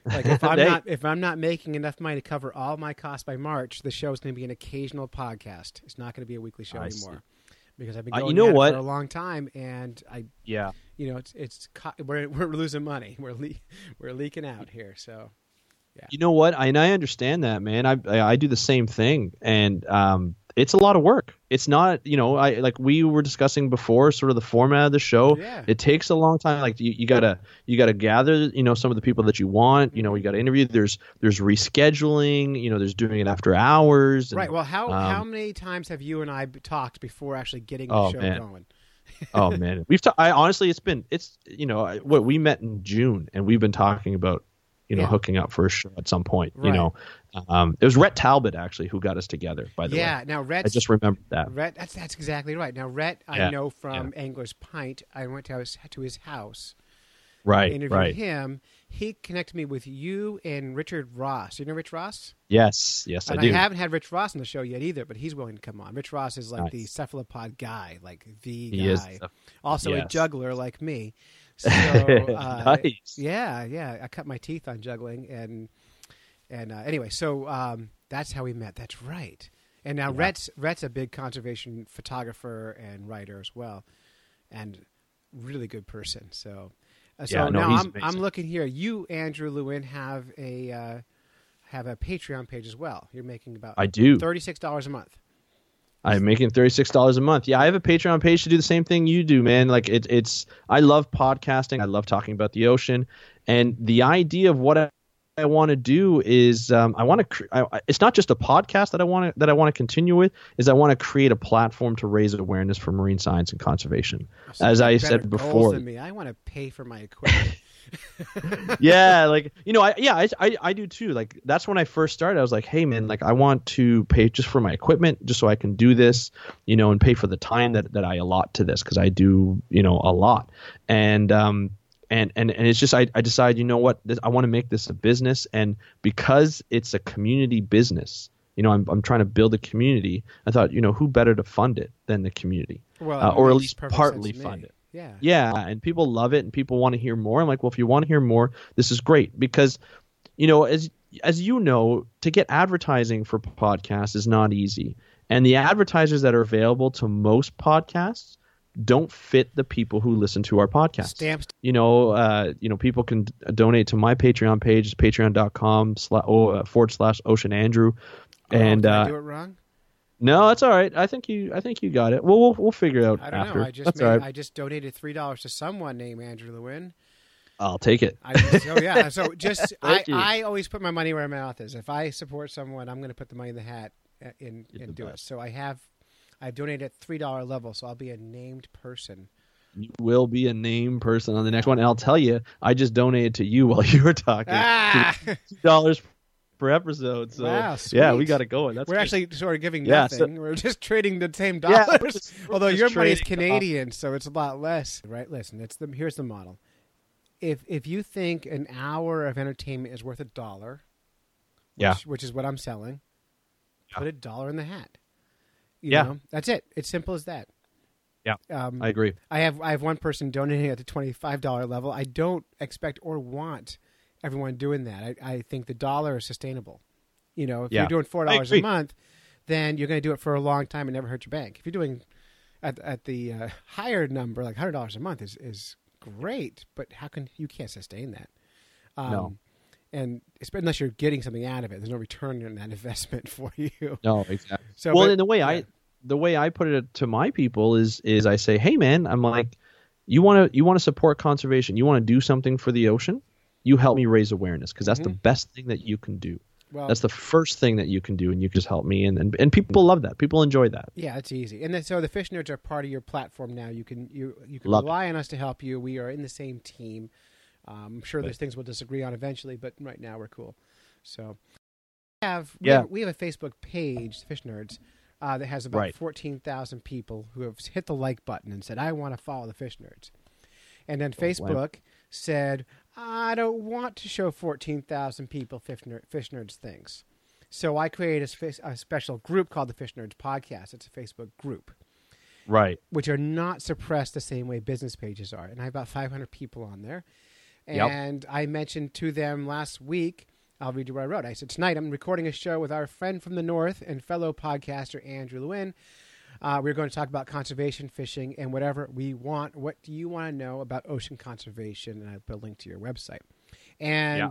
C: Like if I'm not if I'm not making enough money to cover all my costs by March, the show is going to be an occasional podcast. It's not going to be a weekly show
D: I see.
C: anymore because I've been
D: Uh,
C: going
D: you know
C: at it
D: what?
C: for a long time, and I,
D: Yeah.
C: you know, it's it's we're we're losing money. We're le- we're leaking out here. So Yeah.
D: You know what? I, and I understand that, man. I, I I do the same thing, and um, it's a lot of work. It's not, you know, I like we were discussing before, sort of the format of the show.
C: Yeah.
D: It takes a long time. Like you, you gotta you gotta gather, you know, some of the people that you want. You know, you gotta interview. There's there's rescheduling. You know, there's doing it after hours. and,
C: right. Well, how
D: um,
C: how many times have you and I talked before actually getting the
D: Oh,
C: show
D: man.
C: going?
D: oh man, we've. ta- I honestly, it's been it's you know I- what we met in June, and we've been talking about you know
C: Yeah.
D: hooking up for a show at some point. You know, um, it was Rhett Talbot actually who got us together. By the
C: yeah.
D: way,
C: Now
D: I just remembered that.
C: Rhett, that's that's exactly right. Now Rhett, I
D: Yeah,
C: know from Angler's Pint. I went to his, to his house,
D: Right,
C: interviewed
D: right.
C: him. He connected me with you and Richard Ross. You know Rich Ross?
D: Yes, yes,
C: and
D: I do.
C: I haven't had Rich Ross on the show yet either, but he's willing to come on. Rich Ross is like
D: Nice.
C: the cephalopod guy, like the
D: He
C: guy.
D: is the-
C: also a juggler like me. So uh,
D: Nice.
C: yeah, yeah. I cut my teeth on juggling, and and uh, anyway, so um, that's how we met. That's right. And now
D: Yeah.
C: Rhett's Rhett's a big conservation photographer and writer as well, and really good person. So, uh, so
D: Yeah, no,
C: now I'm I'm looking here. You, Andrew Lewin, have a uh, have a Patreon page as well. You're making about
D: I do.
C: thirty six dollars a month.
D: I'm making thirty six dollars a month. Yeah, I have a Patreon page to do the same thing you do, man. Like it, it's I love podcasting. I love talking about the ocean, and the idea of what I, I want to do is um, I want to. Cr- I, I- it's not just a podcast that I want to that I want to continue with. Is I want to create a platform to raise awareness for marine science and conservation.
C: So
D: As I said before,
C: me. I want to pay for my equipment.
D: yeah, like you know, I yeah, I, I I do too. Like that's when I first started. I was like, hey man, like I want to pay just for my equipment, just so I can do this, you know, and pay for the time that that I allot to this because I do, you know, a lot. And um and and and it's just I I decide, you know what, this, I want to make this a business, and because it's a community business. You know, I'm I'm trying to build a community. I thought, you know, who better to fund it than the community,
C: well,
D: uh, or at least partly fund it.
C: Yeah.
D: Yeah, and people love it, and people want to hear more. I'm like, well, if you want to hear more, this is great because, you know, as as you know, to get advertising for podcasts is not easy, and the advertisers that are available to most podcasts don't fit the people who listen to our podcast.
C: Stamps.
D: You know, uh, you know, people can d- donate to my Patreon page, patreon.com slash, oh, uh, forward slash Ocean Andrew,
C: Oh,
D: and
C: did I
D: uh,
C: do it wrong?
D: No, that's all right. I think you, I think you got it. Well, we'll we'll figure it out
C: I don't
D: after.
C: know. I just
D: that's
C: made,
D: right.
C: I just donated three dollars to someone named Andrew Lewin.
D: I'll take it.
C: I just, oh yeah. So just I,
D: you.
C: I always put my money where my mouth is. If I support someone, I'm going to put the money in the hat uh, in
D: You're
C: and do it. So I have I've donated at three dollar level, so I'll be a named person.
D: You will be a name person on the next one. And I'll tell you, I just donated to you while you were talking.
C: Ah,
D: Two dollars per episode. So
C: Wow,
D: yeah, we got it going. That's
C: we're
D: good.
C: actually sort of giving
D: Yeah, so-
C: nothing. we're just trading the same
D: Yeah,
C: dollars.
D: we're just- we're
C: Although your money's
D: is
C: Canadian, so it's a lot less. Right? Listen, it's the here's the model. If if you think an hour of entertainment is worth a dollar, which,
D: Yeah.
C: which is what I'm selling,
D: Yeah.
C: put a dollar in the hat. You
D: Yeah.
C: know? that's it. It's simple as that.
D: Yeah.
C: Um,
D: I agree.
C: I have I have one person donating at the twenty five dollar level. I don't expect or want everyone doing that. I, I think the dollar is sustainable. You know, if
D: Yeah.
C: you're doing four dollars a month, then you're going to do it for a long time and never hurt your bank. If you're doing at at the uh, higher number, like hundred dollars a month, is is great. But how can you can't sustain that? Um,
D: No.
C: And unless you're getting something out of it, there's no return in that investment for you.
D: No, exactly.
C: So,
D: well,
C: but-
D: and the way
C: yeah.
D: I the way I put it to my people is is I say, hey man, I'm like, you want to you want to support conservation, you want to do something for the ocean, you help me raise awareness because that's the best thing that you can do.
C: well,
D: That's the first thing that you can do, and you can just help me, and and, and people love that. People enjoy that.
C: Yeah, it's easy. And then, so the fish nerds are part of your platform now. You can you you can
D: Love it.
C: rely on us to help you. We are in the same team. Um, I'm sure there's things we'll disagree on eventually, but right now we're cool. So we have we,
D: Yeah.
C: have, we have a Facebook page, the Fish Nerds, uh, that has about
D: Right.
C: fourteen thousand people who have hit the like button and said, "I want to follow the Fish Nerds." And then. Facebook said, "I don't want to show fourteen thousand people Fish, Fish Nerds things." So I created a, a special group called the Fish Nerds Podcast. It's a Facebook group
D: Right.
C: which are not suppressed the same way business pages are. And I have about 500 people on there.
D: Yep.
C: And I mentioned to them last week, I'll read you what I wrote. I said, Tonight I'm recording a show with our friend from the North and fellow podcaster Andrew Lewin. Uh, we're going to talk about conservation fishing and whatever we want. What do you want to know about ocean conservation? And I put a link to your website. And
D: Yeah.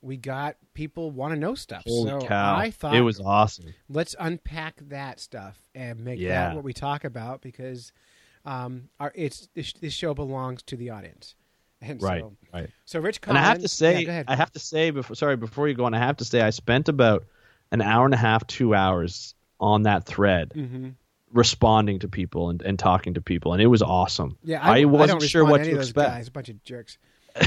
C: we got people want to know stuff.
D: Holy
C: so
D: cow!
C: I thought
D: it was awesome.
C: let's unpack that stuff and make
D: Yeah.
C: that what we talk about because um, our it's this, this show belongs to the audience. And
D: Right,
C: so,
D: right.
C: so Rich
D: And I have to say,
C: yeah.
D: I have to say before, sorry, before you go on, I have to say, I spent about an hour and a half, two hours on that thread,
C: Mm-hmm.
D: Responding to people and, and talking to people, and it was awesome.
C: yeah,
D: I,
C: I,
D: wasn't
C: don't
D: sure what
C: to
D: to expect.
C: guys, a bunch of jerks.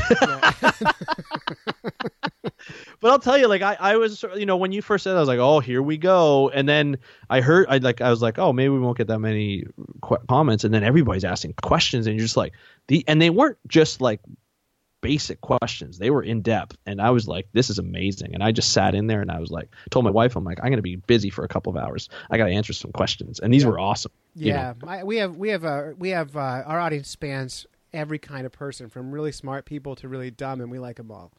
D: But I'll tell you, like I, I was, you know, when you first said, it, I was like, oh, here we go, and then I heard, I like, I was like, oh, maybe we won't get that many qu- comments, and then everybody's asking questions, and you're just like, the, and they weren't just like basic questions; they were in depth, and I was like, this is amazing, and I just sat in there, and I was like, told my wife, I'm like, I'm gonna be busy for a couple of hours, I got to answer some questions, and these
C: Yeah.
D: were awesome. you know.
C: Yeah, I, we have we have uh, we have uh, our audience spans every kind of person, from really smart people to really dumb, and we like them all.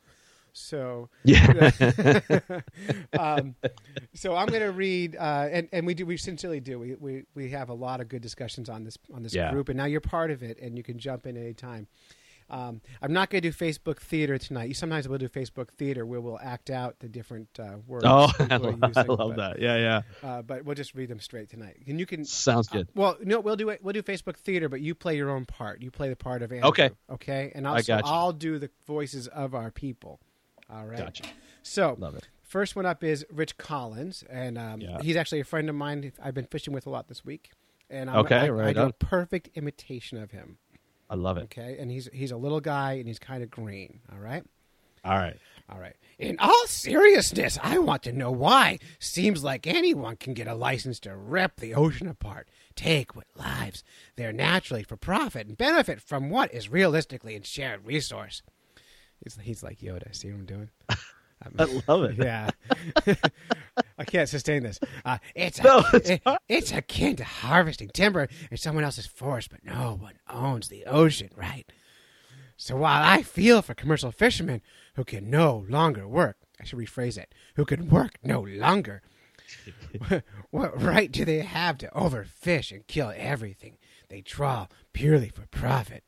C: So
D: yeah,
C: um, so I'm going to read, uh, and and we do we sincerely do we, we we have a lot of good discussions on this on this
D: Yeah.
C: group, and now you're part of it, and you can jump in anytime. Um, I'm not going to do Facebook theater tonight. You sometimes will do Facebook theater where we'll act out the different uh, words.
D: oh, I love, I love
C: but,
D: that. Yeah, yeah,
C: Uh, but we'll just read them straight tonight, and you can
D: sounds good.
C: well, no, we'll do it. We'll do Facebook theater, but you play your own part. You play the part of Andrew.
D: Okay.
C: Okay. And I'll,
D: I
C: so
D: gotcha.
C: I'll do the voices of our people. All right.
D: Gotcha.
C: So
D: Love it.
C: first one up is Rich Collins, and um,
D: Yeah.
C: he's actually a friend of mine. I've been fishing with a lot this week, and I'm,
D: Okay,
C: I, I do a perfect imitation of him.
D: I love it.
C: Okay, and he's he's a little guy, and he's kind of green. All right.
D: All right.
C: All right. In all seriousness, I want to know why. Seems like anyone can get a license to rip the ocean apart, take what lives they're naturally for profit, and benefit from what is realistically a shared resource. He's, he's like Yoda. See what I'm doing?
D: I love it.
C: Yeah. I can't sustain this. Uh, it's,
D: No,
C: a,
D: it's
C: it- it's akin to harvesting timber in someone else's forest, but no one owns the ocean, right? So while I feel for commercial fishermen who can no longer work, I should rephrase it, who can work no longer, what right do they have to overfish and kill everything they trawl purely for profit?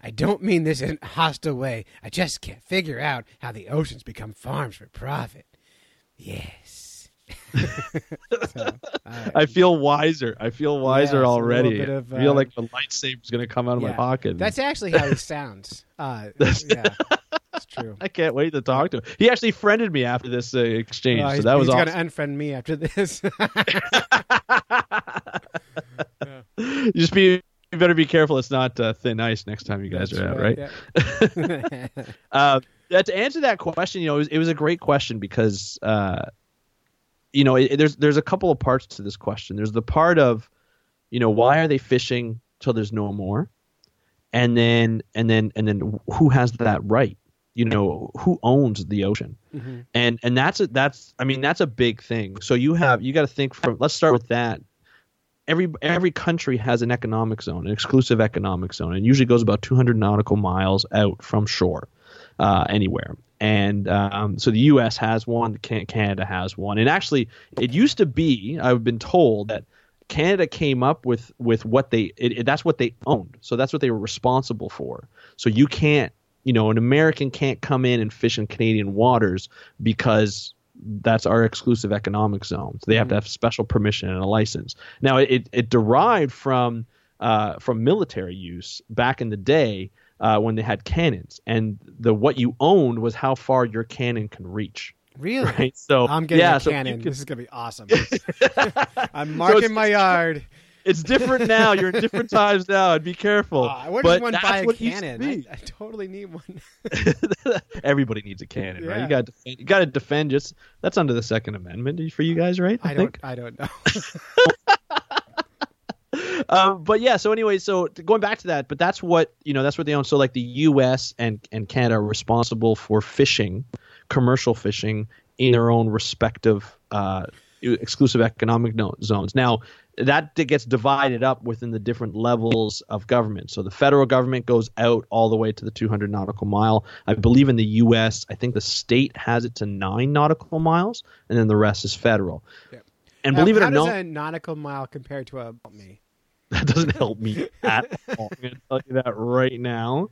C: I don't mean this in a hostile way. I just can't figure out how the oceans become farms for profit. Yes. So, I-
D: I feel wiser. I feel wiser
C: Yeah, it's a little
D: already.
C: bit of,
D: I feel
C: uh,
D: like the lightsaber's going to come out of my pocket.
C: That's actually how he sounds. Uh,
D: That's-
C: yeah, it's true.
D: I can't wait to talk to him. He actually friended me after this uh, exchange,
C: Uh,
D: so that was
C: he's
D: awesome.
C: going to unfriend me after this.
D: You just be you better be careful. It's not uh, thin ice next time you guys
C: That's
D: are out, right?
C: yeah.
D: Uh, yeah, to answer that question, you know, it was, it was a great question because, uh, you know, it, there's there's a couple of parts to this question. There's the part of, you know, why are they fishing till there's no more, and then and then and then who has that right? You know, who owns the ocean?
C: Mhm.
D: and and that's a, that's I mean that's a big thing. So you have you got to think from. Let's start with that. Every every country has an economic zone, an exclusive economic zone, and usually goes about 200 nautical miles out from shore, uh, anywhere. And um, so the U.S. has one, Canada has one, and actually it used to be I've been told that Canada came up with with what they it, it- that's what they owned, so that's what they were responsible for. So you can't you know an American can't come in and fish in Canadian waters because that's our exclusive economic zone. So they have to have special permission and a license. Now it it derived from uh, from military use back in the day uh, when they had cannons, and the what you owned was how far your cannon can reach.
C: really?
D: Right. So
C: I'm getting
D: yeah,
C: a
D: so
C: cannon.
D: can-
C: this is gonna be awesome. I'm marking
D: it's-
C: my yard.
D: it's different now. You're in different times now, and be careful.
C: Uh, does one
D: that's
C: buy a
D: what it used to
C: cannon? I, I totally need one.
D: Everybody needs a cannon, right? You got to defend, you got to defend. Just that's under the Second Amendment for you guys, right?
C: I
D: think.
C: don't. I don't know.
D: Um, but yeah, so anyway, so going back to that, but that's what you know, that's what they own. So like the U.S. and and Canada are responsible for fishing, commercial fishing in their own respective uh, exclusive economic no- zones. Now that gets divided up within the different levels of government. So the federal government goes out all the way to the 200 nautical mile. I believe in the U.S., I think the state has it to nine nautical miles, and then the rest is federal. And
C: Now,
D: believe it
C: how
D: or
C: does
D: not,
C: a nautical mile compare to a me?
D: That doesn't help me at all. I'm going to tell you that right now.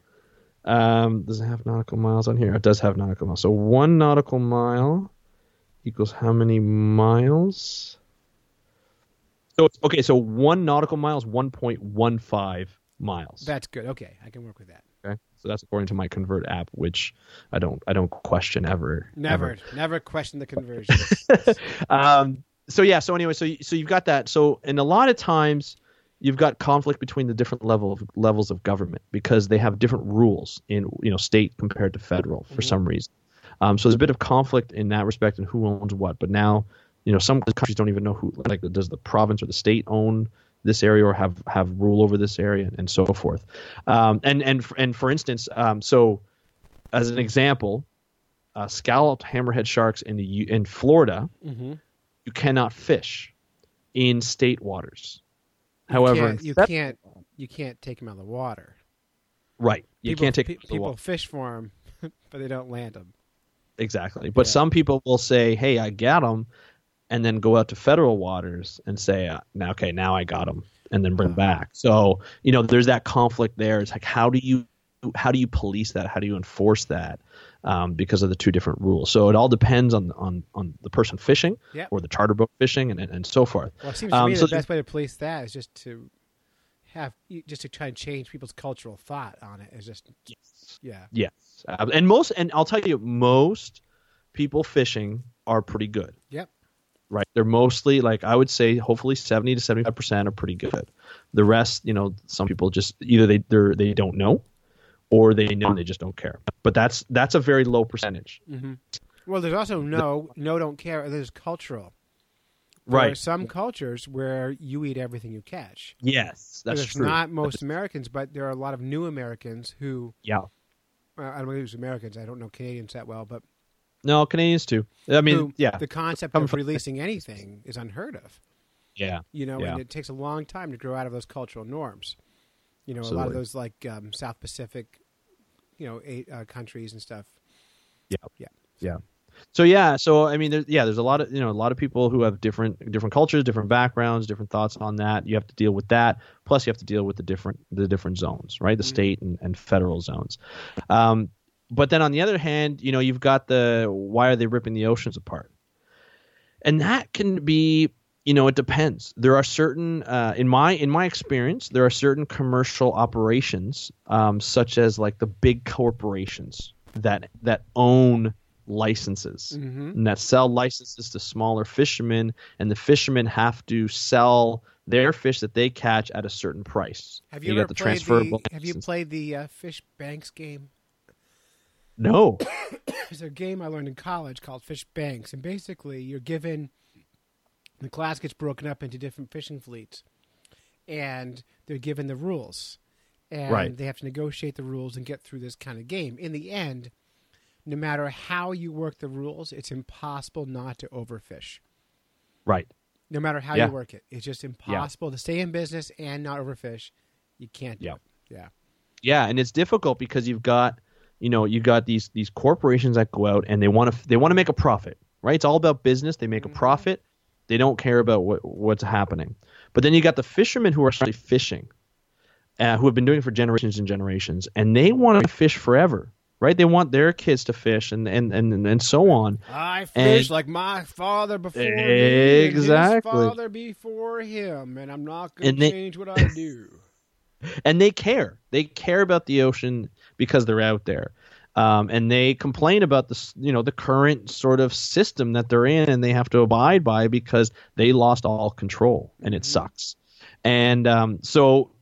D: Um, does it have nautical miles on here? It does have nautical miles. So one nautical mile equals how many miles? So it's- okay, so one nautical mile is 1.15 miles.
C: That's good. Okay, I can work with that.
D: okay, so that's according to my Convert app, which I don't I don't question ever.
C: Never,
D: ever.
C: never question the conversion.
D: um, so yeah, so anyway, so so you've got that. So and a lot of times you've got conflict between the different level of levels of government because they have different rules in you know state compared to federal for some reason. Um, so there's a bit of conflict in that respect and who owns what. But now, you know, some countries don't even know who like does the province or the state own this area or have have rule over this area and so forth. Um, and and and for instance, um, so as an example, uh, scalloped hammerhead sharks in the in Florida
C: hmm
D: you cannot fish in state waters. However,
C: can't, you can't you can't take them out of the water.
D: right, you
C: people,
D: can't take
C: pe-
D: them to the
C: people fish for them, but they don't land them.
D: exactly. But
C: Yeah.
D: some people will say, "Hey, I got them," and then go out to federal waters and say, uh, "Now, okay, now I got them," and then bring
C: Uh-huh.
D: back. So you know, there's that conflict there. It's like, how do you how do you police that? How do you enforce that? Um, because of the two different rules. So it all depends on on on the person fishing
C: Yep.
D: or the charter boat fishing and and, and so forth.
C: Well, it seems to
D: Um,
C: me
D: so
C: the best way to police that is just to have just to try and change people's cultural thought on it. Is just yeah.
D: Yes, Ab- and most, and I'll tell you, most people fishing are pretty good.
C: Yep.
D: Right, they're mostly like I would say, hopefully seventy to seventy five percent are pretty good. The rest, you know, some people just either they they they don't know, or they know and they just don't care. But that's that's a very low percentage.
C: hmm Well, there's also no no don't care. There's cultural. Right. There are
D: Right.
C: some cultures where you eat everything you catch.
D: Yes, that's true.
C: not most Americans, but there are a lot of new Americans who
D: yeah.
C: uh, I don't know who's Americans. I don't know Canadians that well, but
D: No, Canadians too. I mean,
C: who
D: yeah,
C: the concept of
D: from-
C: releasing anything is unheard of.
D: yeah,
C: You know,
D: Yeah.
C: and it takes a long time to grow out of those cultural norms. You know, a lot of those like um, South Pacific, you know, eight, uh, countries and stuff.
D: Yeah.
C: Yeah.
D: Yeah. So yeah, so I mean, there's, yeah, there's a lot of you know a lot of people who have different different cultures, different backgrounds, different thoughts on that. You have to deal with that. Plus, you have to deal with the different the different zones, right? The state and, and federal zones. Um, but then on the other hand, you know, you've got the why are they ripping the oceans apart? And that can be, you know, it depends. There are certain, uh, in my in my experience, there are certain commercial operations, um, such as like the big corporations that that own licenses
C: Mhm.
D: and that sell licenses to smaller fishermen, and the fishermen have to sell their fish that they catch at a certain price.
C: Have you,
D: got
C: ever
D: the
C: played
D: transferable
C: the Have you played the uh, Fish Banks game?
D: No.
C: There's a game I learned in college called Fish Banks, and basically you're given the class gets broken up into different fishing fleets, and they're given the rules, and
D: Right.
C: they have to negotiate the rules and get through this kind of game. In the end, no matter how you work the rules, it's impossible not to overfish.
D: Right.
C: No matter how
D: Yeah.
C: you work it, it's just impossible to stay in business and not overfish. You can't. Do
D: Yeah.
C: it. Yeah.
D: Yeah, and it's difficult because you've got, you know, you've got these these corporations that go out and they want to they want to make a profit, right? It's all about business. They make a mm-hmm. profit. They don't care about what what's happening. But then you got the fishermen who are actually fishing, uh, who have been doing it for generations and generations, and they want to fish forever, right? They want their kids to fish and and and, and so on.
C: I
D: And-
C: fish like my father before me, and
D: Exactly.
C: father before him, and I'm not going to change what I do.
D: and they care. They care about the ocean because they're out there, um, and they complain about the you know the current sort of system that they're in, and they have to abide by because they lost all control, and it sucks. And um, so,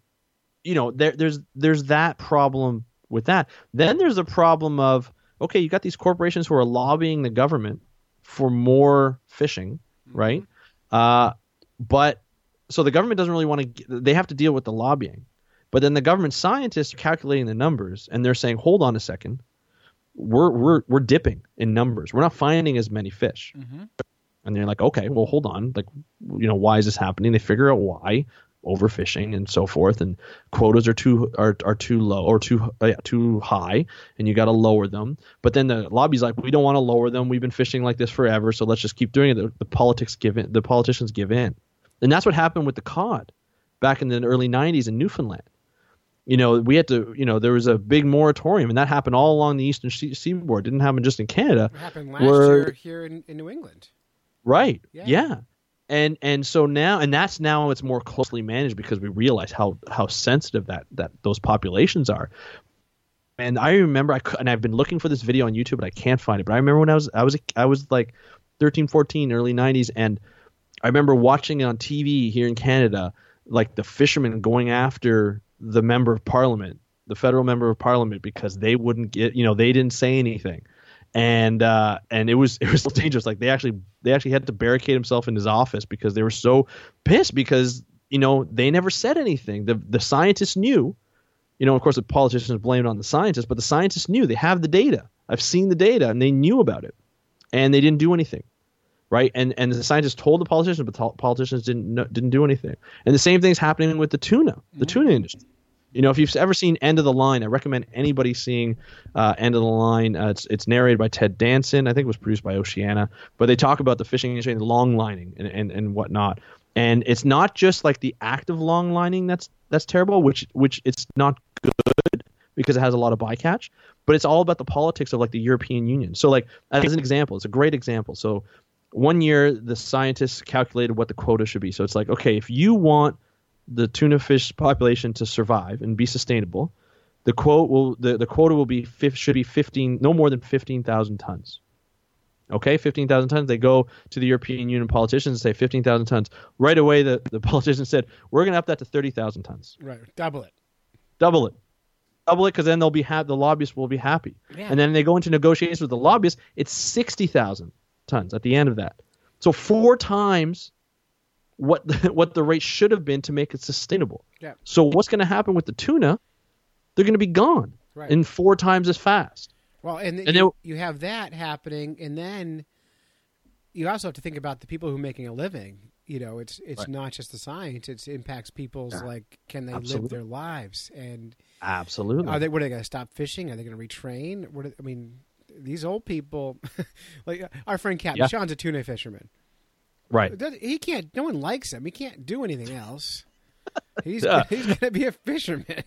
D: you know, there, there's there's that problem with that. Then there's a problem of okay, you got these corporations who are lobbying the government for more fishing, right? Uh, but so the government doesn't really want to. They have to deal with the lobbying. But then the government scientists are calculating the numbers and they're saying, hold on a second, we're we're we're dipping in numbers. We're not finding as many fish. And they're like, okay, well, hold on, like, you know, why is this happening? They figure out why. overfishing and so forth, and quotas are too are, are too low or too uh, too high, and you got to lower them. But then the lobby's like, we don't want to lower them. We've been fishing like this forever, so let's just keep doing it. The, the politics give in, the politicians give in, and that's what happened with the cod back in the early '90s in Newfoundland you know, we had to, you know, there was a big moratorium, and that happened all along the eastern seaboard. It didn't happen just in Canada.
C: It happened last where, year here in, in, New England.
D: Right. Yeah. yeah. And and so now, and that's now it's more closely managed because we realize how how sensitive that that those populations are. And I remember, I and I've been looking for this video on YouTube, but I can't find it. But I remember when I was I was I was like 13, 14, early 90s, and I remember watching it on TV here in Canada, like the fishermen going after the member of parliament, the federal member of parliament, because they wouldn't get, you know, they didn't say anything, and uh, and it was it was dangerous. Like they actually they actually had to barricade himself in his office because they were so pissed because you know they never said anything. The the scientists knew, you know, of course the politicians blamed on the scientists, but the scientists knew they have the data. I've seen the data and they knew about it, and they didn't do anything right? And and the scientists told the politicians, but the politicians didn't didn't do anything. And the same thing's happening with the tuna, the mm-hmm. tuna industry. You know, if you've ever seen End of the Line, I recommend anybody seeing uh, End of the Line. Uh, it's it's narrated by Ted Danson. I think it was produced by Oceana. But they talk about the fishing industry and long lining and, and, and whatnot. And it's not just like the act of long lining that's that's terrible, which which it's not good because it has a lot of bycatch. But it's all about the politics of like the European Union. So like as an example, it's a great example. So one year the scientists calculated what the quota should be. So it's like, okay, if you want the tuna fish population to survive and be sustainable, the quote will the, the quota will be should be 15 no more than 15,000 tons. Okay, 15,000 tons. They go to the European Union politicians and say 15,000 tons. Right away, the, the politicians said, we're going to up that to 30,000 tons.
C: Right, double it.
D: Double it. Double it because then they'll be ha- the lobbyists will be happy. Yeah. And then they go into negotiations with the lobbyists. It's 60,000 tons at the end of that. So four times what the, what the rate should have been to make it sustainable.
C: Yeah.
D: So what's going to happen with the tuna? They're going to be gone right. in four times as fast.
C: Well, and, and you, you have that happening, and then you also have to think about the people who are making a living. You know, it's it's right. not just the science; it impacts people's yeah. like can they Absolutely. live their lives and
D: Absolutely.
C: Are they? What are they going to stop fishing? Are they going to retrain? What? I mean, these old people, like our friend Captain yeah. Sean's a tuna fisherman.
D: Right.
C: He can't. No one likes him. He can't do anything else. He's yeah. he's going to be a fisherman.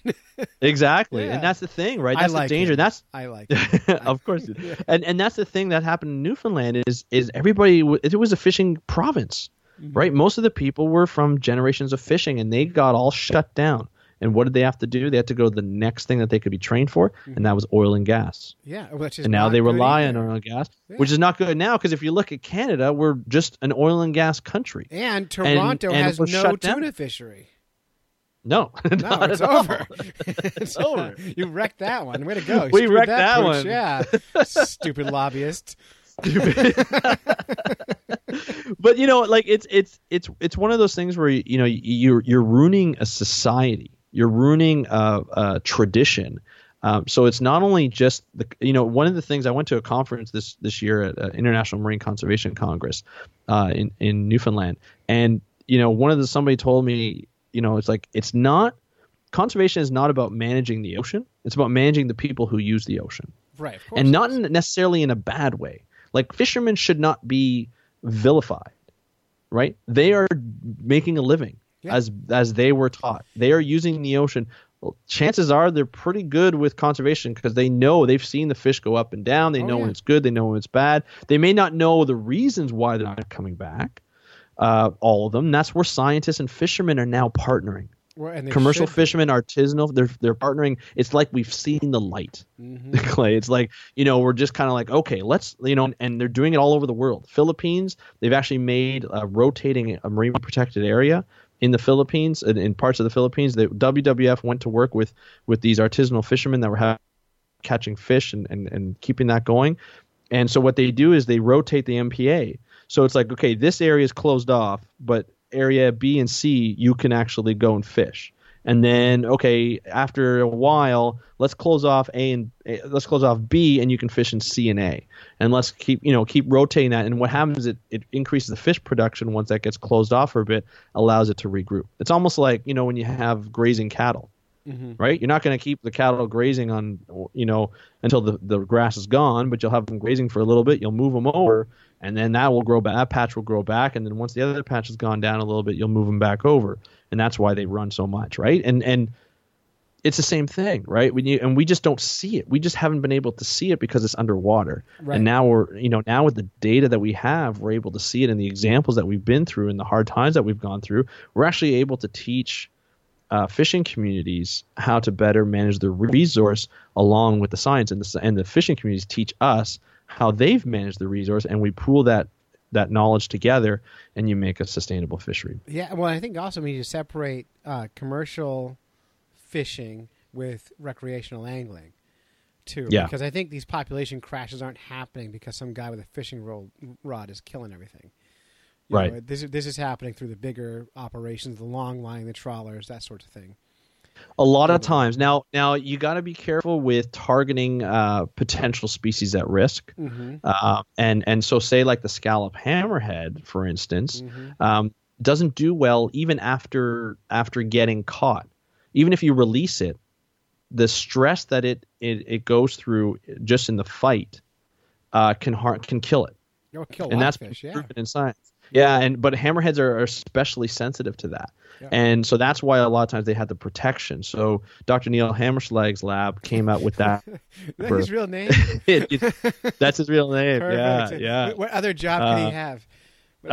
D: exactly, yeah. and that's the thing, right? That's
C: like
D: the danger. That's
C: I like.
D: of course, yeah. and and that's the thing that happened in Newfoundland is is everybody it was a fishing province, mm-hmm. right? Most of the people were from generations of fishing, and they got all shut down. And what did they have to do? They had to go to the next thing that they could be trained for, mm-hmm. and that was oil and gas.
C: Yeah, which is
D: and now they rely
C: either.
D: on oil and gas, yeah. which is not good now because if you look at Canada, we're just an oil and gas country.
C: And Toronto and, and has no tuna down. fishery.
D: No,
C: no, it's over. it's over. You wrecked that one. Way to go!
D: we wrecked that, that one.
C: Yeah, stupid lobbyist.
D: Stupid. but you know, like it's it's it's it's one of those things where you know you're you're ruining a society you're ruining a, a tradition. Um, so it's not only just the you know one of the things I went to a conference this this year at uh, International Marine Conservation Congress uh, in in Newfoundland, and you know one of the somebody told me you know it's like it's not conservation is not about managing the ocean; it's about managing the people who use the ocean,
C: right?
D: And not necessarily in a bad way. Like fishermen should not be vilified, right? They are making a living yeah. as as they were taught. They are using the ocean. Well, chances are they're pretty good with conservation because they know they've seen the fish go up and down. They oh, know yeah. when it's good. They know when it's bad. They may not know the reasons why they're not coming back. Uh, all of them. That's where scientists and fishermen are now partnering.
C: Well,
D: Commercial fishermen, artisanal, they're they're partnering. It's like we've seen the light, mm-hmm. Clay. It's like you know we're just kind of like okay, let's you know, and they're doing it all over the world. Philippines, they've actually made a rotating a marine protected area in the Philippines, in, in parts of the Philippines, the WWF went to work with with these artisanal fishermen that were ha- catching fish and, and, and keeping that going. And so what they do is they rotate the MPA. So it's like, okay, this area is closed off, but area B and C you can actually go and fish. And then okay after a while let's close off a and A, let's close off b and you can fish in c and a. And let's keep you know keep rotating that. And what happens is it, it increases the fish production once that gets closed off for a bit allows it to regroup. It's almost like you know when you have grazing cattle mm-hmm. right? You're not going to keep the cattle grazing on you know until the, the grass is gone but you'll have them grazing for a little bit. You'll move them over and then that will grow back that patch will grow back. And then once the other patch has gone down a little bit you'll move them back over and that's why they run so much right? And and it's the same thing right? When you and we just don't see it. We just haven't been able to see it because it's underwater.
C: Right.
D: and now we're you know now with the data that we have we're able to see it in the examples that we've been through and the hard times that we've gone through we're actually able to teach uh, fishing communities how to better manage the resource along with the science. And the, and the fishing communities teach us how they've managed the resource and we pool that that knowledge together and you make a sustainable fishery
C: Yeah, well, I think also we need to separate uh, commercial fishing with recreational angling, too.
D: Yeah.
C: Because I think these population crashes aren't happening because some guy with a fishing ro- rod is killing everything. You
D: Right.
C: know, this this is happening through the bigger operations, the long line, the trawlers, that sort of thing.
D: A lot of times now now you got to be careful with targeting uh, potential species at risk
C: Mm-hmm.
D: uh, and and so say like the scallop hammerhead for instance
C: Mm-hmm.
D: um, doesn't do well even after after getting caught even if you release it the stress that it it, it goes through just in the fight uh, can har- can kill it
C: kill
D: and that's
C: fish, yeah.
D: proven in science. Yeah, and but hammerheads are, are especially sensitive to that,
C: Yeah.
D: and so that's why a lot of times they had the protection. So Dr. Neil Hammerschlag's lab came out with that.
C: Is that his real name?
D: It- it- that's his real name.
C: Perfect.
D: Yeah, yeah.
C: What, other job can
D: Uh,
C: he have?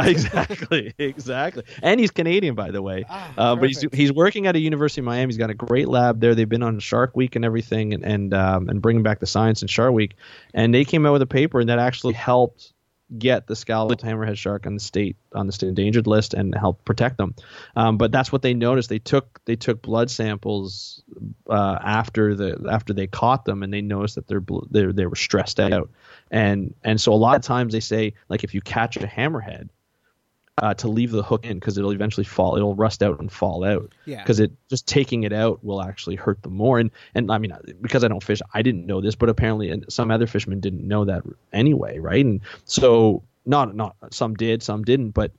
D: exactly, exactly. And he's Canadian, by the way.
C: Ah,
D: uh, but he's he's working at a university in Miami. He's got a great lab there. They've been on Shark Week and everything, and and um, and bringing back the science in Shark Week. And they came out with a paper and that actually helped get the scalloped hammerhead shark on the state on the state endangered list and help protect them. Um, but that's what they noticed. They took they took blood samples uh, after the after they caught them, and they noticed that they're, they they were stressed out. And and so a lot of times they say like if you catch a hammerhead, uh, to leave the hook in because it'll eventually fall. It'll rust out and fall out.
C: Yeah.
D: Because it just taking it out will actually hurt them more. And and I mean because I don't fish, I didn't know this, but apparently some other fishermen didn't know that anyway, right? And so not not some did, some didn't, but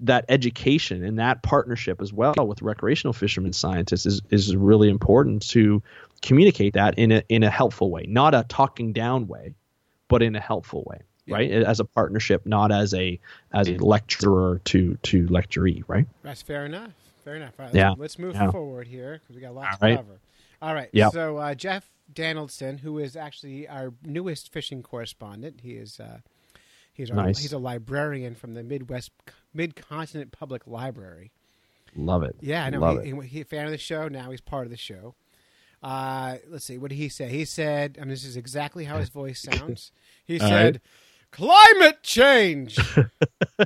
D: that education and that partnership as well with recreational fishermen scientists is, is really important to communicate that in a in a helpful way, not a talking down way, but in a helpful way, right? As a partnership, not as a as a lecturer to to lecturee, right?
C: That's fair enough. Fair enough. All right,
D: Yeah.
C: let's, let's move
D: Yeah.
C: forward here because we got a lot
D: All
C: to
D: right.
C: cover. All right.
D: Yep.
C: So uh, Jeff Donaldson, who is actually our newest fishing correspondent, he is uh, he's our,
D: Nice.
C: he's a librarian from the Midwest Mid Continent Public Library.
D: Love it.
C: Yeah, I know.
D: Love
C: He,
D: it.
C: he, he a fan of the show. Now he's part of the show. Uh, let's see. What did he say? He said, and this is exactly how his voice sounds. He said, "Climate change,"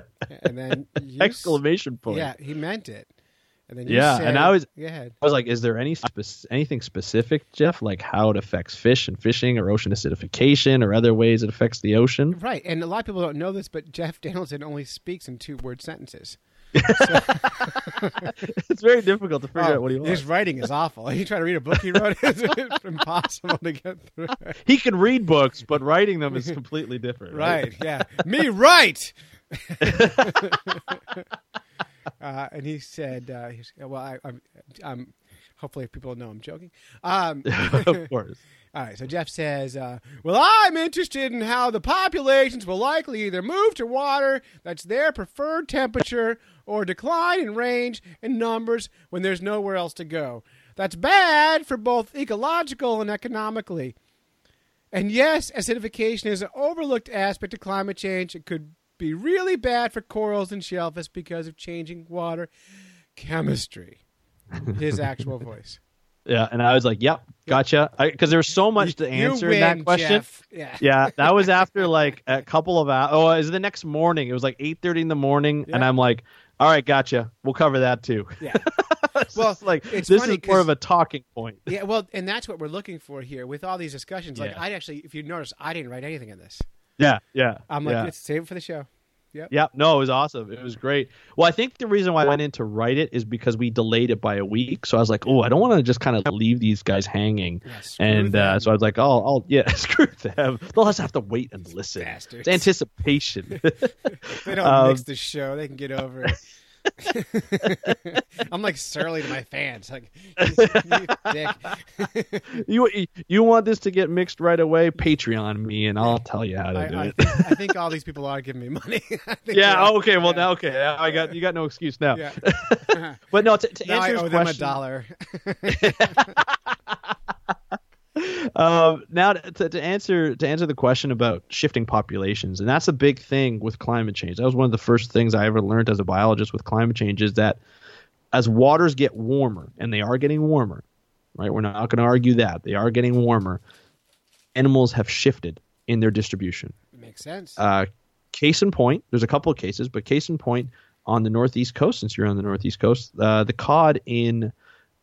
C: and then you
D: Exclamation point.
C: Yeah, he meant it. And then you
D: Yeah,
C: said,
D: and I was-. I was like, is there any spec- anything specific, Jeff, like how it affects fish and fishing or ocean acidification or other ways it affects the ocean?
C: Right, and a lot of people don't know this, but Jeff Danielson only speaks in two-word sentences.
D: it's very difficult to figure
C: Oh,
D: out what he wants.
C: his writing is awful. You try to read a book he wrote; it's impossible to get through.
D: He can read books, but writing them is completely different.
C: Right? Yeah, me right. uh, and he said, uh, he's, "Well, I, I'm, I'm. Hopefully, people know I'm joking." Um,
D: of course.
C: All right, so Jeff says, uh, Well, I'm interested in how the populations will likely either move to water that's their preferred temperature or decline in range and numbers when there's nowhere else to go. That's bad for both ecological and economically. And yes, acidification is an overlooked aspect of climate change. It could be really bad for corals and shellfish because of changing water chemistry. His actual voice.
D: Yeah, and I was like, "Yep, gotcha," because there was so much to answer in that question.
C: Jeff. Yeah.
D: Yeah, that was after like a couple of hours. Oh, is it was the next morning. It was like eight thirty in the morning, and I'm like, "All right, gotcha. We'll cover that too."
C: Yeah.
D: It's
C: Well,
D: like
C: it's
D: this is more of a talking point.
C: Yeah, well, and that's what we're looking for here with all these discussions. Like,
D: Yeah.
C: I actually, if you notice, I didn't write anything in this.
D: Yeah, yeah.
C: I'm like,
D: yeah.
C: save it for the show. Yep.
D: Yeah, no, it was awesome. It was great. Well, I think the reason why I went in to write it is because we delayed it by a week. So I was like, oh, I don't want to just kind of leave these guys hanging.
C: Yeah,
D: and uh, so I was like, oh, I'll yeah, screw them. They'll just have to wait and listen.
C: Bastards.
D: It's anticipation.
C: They don't
D: Um,
C: mix the show. They can get over it. I'm like surly to my fans. Like, you dick.
D: you you want this to get mixed right away? Patreon me, and I'll tell you how to do
C: I, I,
D: it.
C: think, I think all these people are giving me money. I
D: yeah. Okay. Well,
C: yeah.
D: now okay. Now I got you got no excuse now.
C: Yeah.
D: But no, to, to
C: now
D: answer
C: I owe them a dollar.
D: Um, now to, to answer to answer the question about shifting populations, and that's a big thing with climate change. That was one of the first things I ever learned as a biologist with climate change is that as waters get warmer, and they are getting warmer, right? We're not going to argue that they are getting warmer. Animals have shifted in their distribution.
C: Makes sense.
D: Uh, case in point, there's a couple of cases, but case in point on the northeast coast, since you're on the northeast coast, uh, the cod in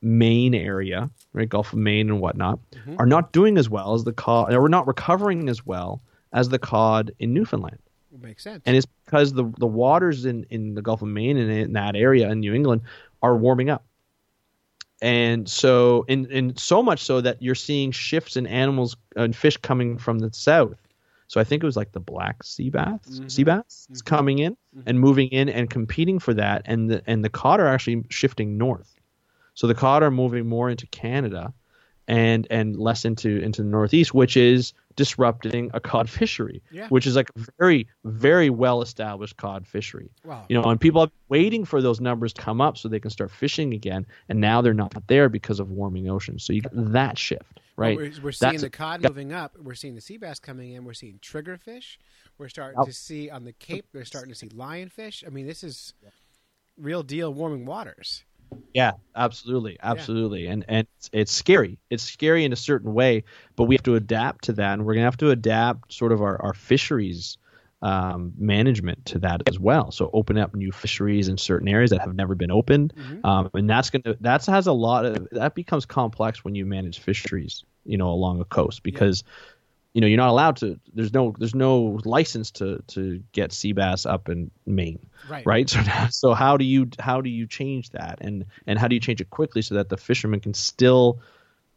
D: Maine area, right, Gulf of Maine and whatnot, mm-hmm. are not doing as well as the cod, or not recovering as well as the cod in Newfoundland.
C: Makes sense.
D: And it's because the the waters in, in the Gulf of Maine and in that area in New England are warming up. And so, and, and so much so that you're seeing shifts in animals uh, and fish coming from the south. So I think it was like the black sea bass, mm-hmm. sea bass is mm-hmm. coming in and moving in and competing for that, and the and the cod are actually shifting north. So the cod are moving more into Canada, and and less into into the northeast, which is disrupting a cod fishery,
C: Yeah.
D: which is like a very very well established cod fishery.
C: Wow.
D: You know, and people are waiting for those numbers to come up so they can start fishing again, and now they're not there because of warming oceans. So you get that shift, right?
C: Well, we're, we're seeing the cod moving up. We're seeing the sea bass coming in. We're seeing triggerfish. We're starting to see on the Cape. They're starting to see lionfish. I mean, this is real deal warming waters.
D: Yeah, absolutely, absolutely, and and it's, it's scary. It's scary in a certain way, but we have to adapt to that, and we're gonna have to adapt sort of our our fisheries um, management to that as well. So open up new fisheries in certain areas that have never been opened, um, and that's gonna that has a lot of that becomes complex when you manage fisheries, you know, along a coast because. You know, you're not allowed to. There's no, there's no license to to get sea bass up in Maine
C: Right.
D: right so so how do you how do you change that and and how do you change it quickly so that the fishermen can still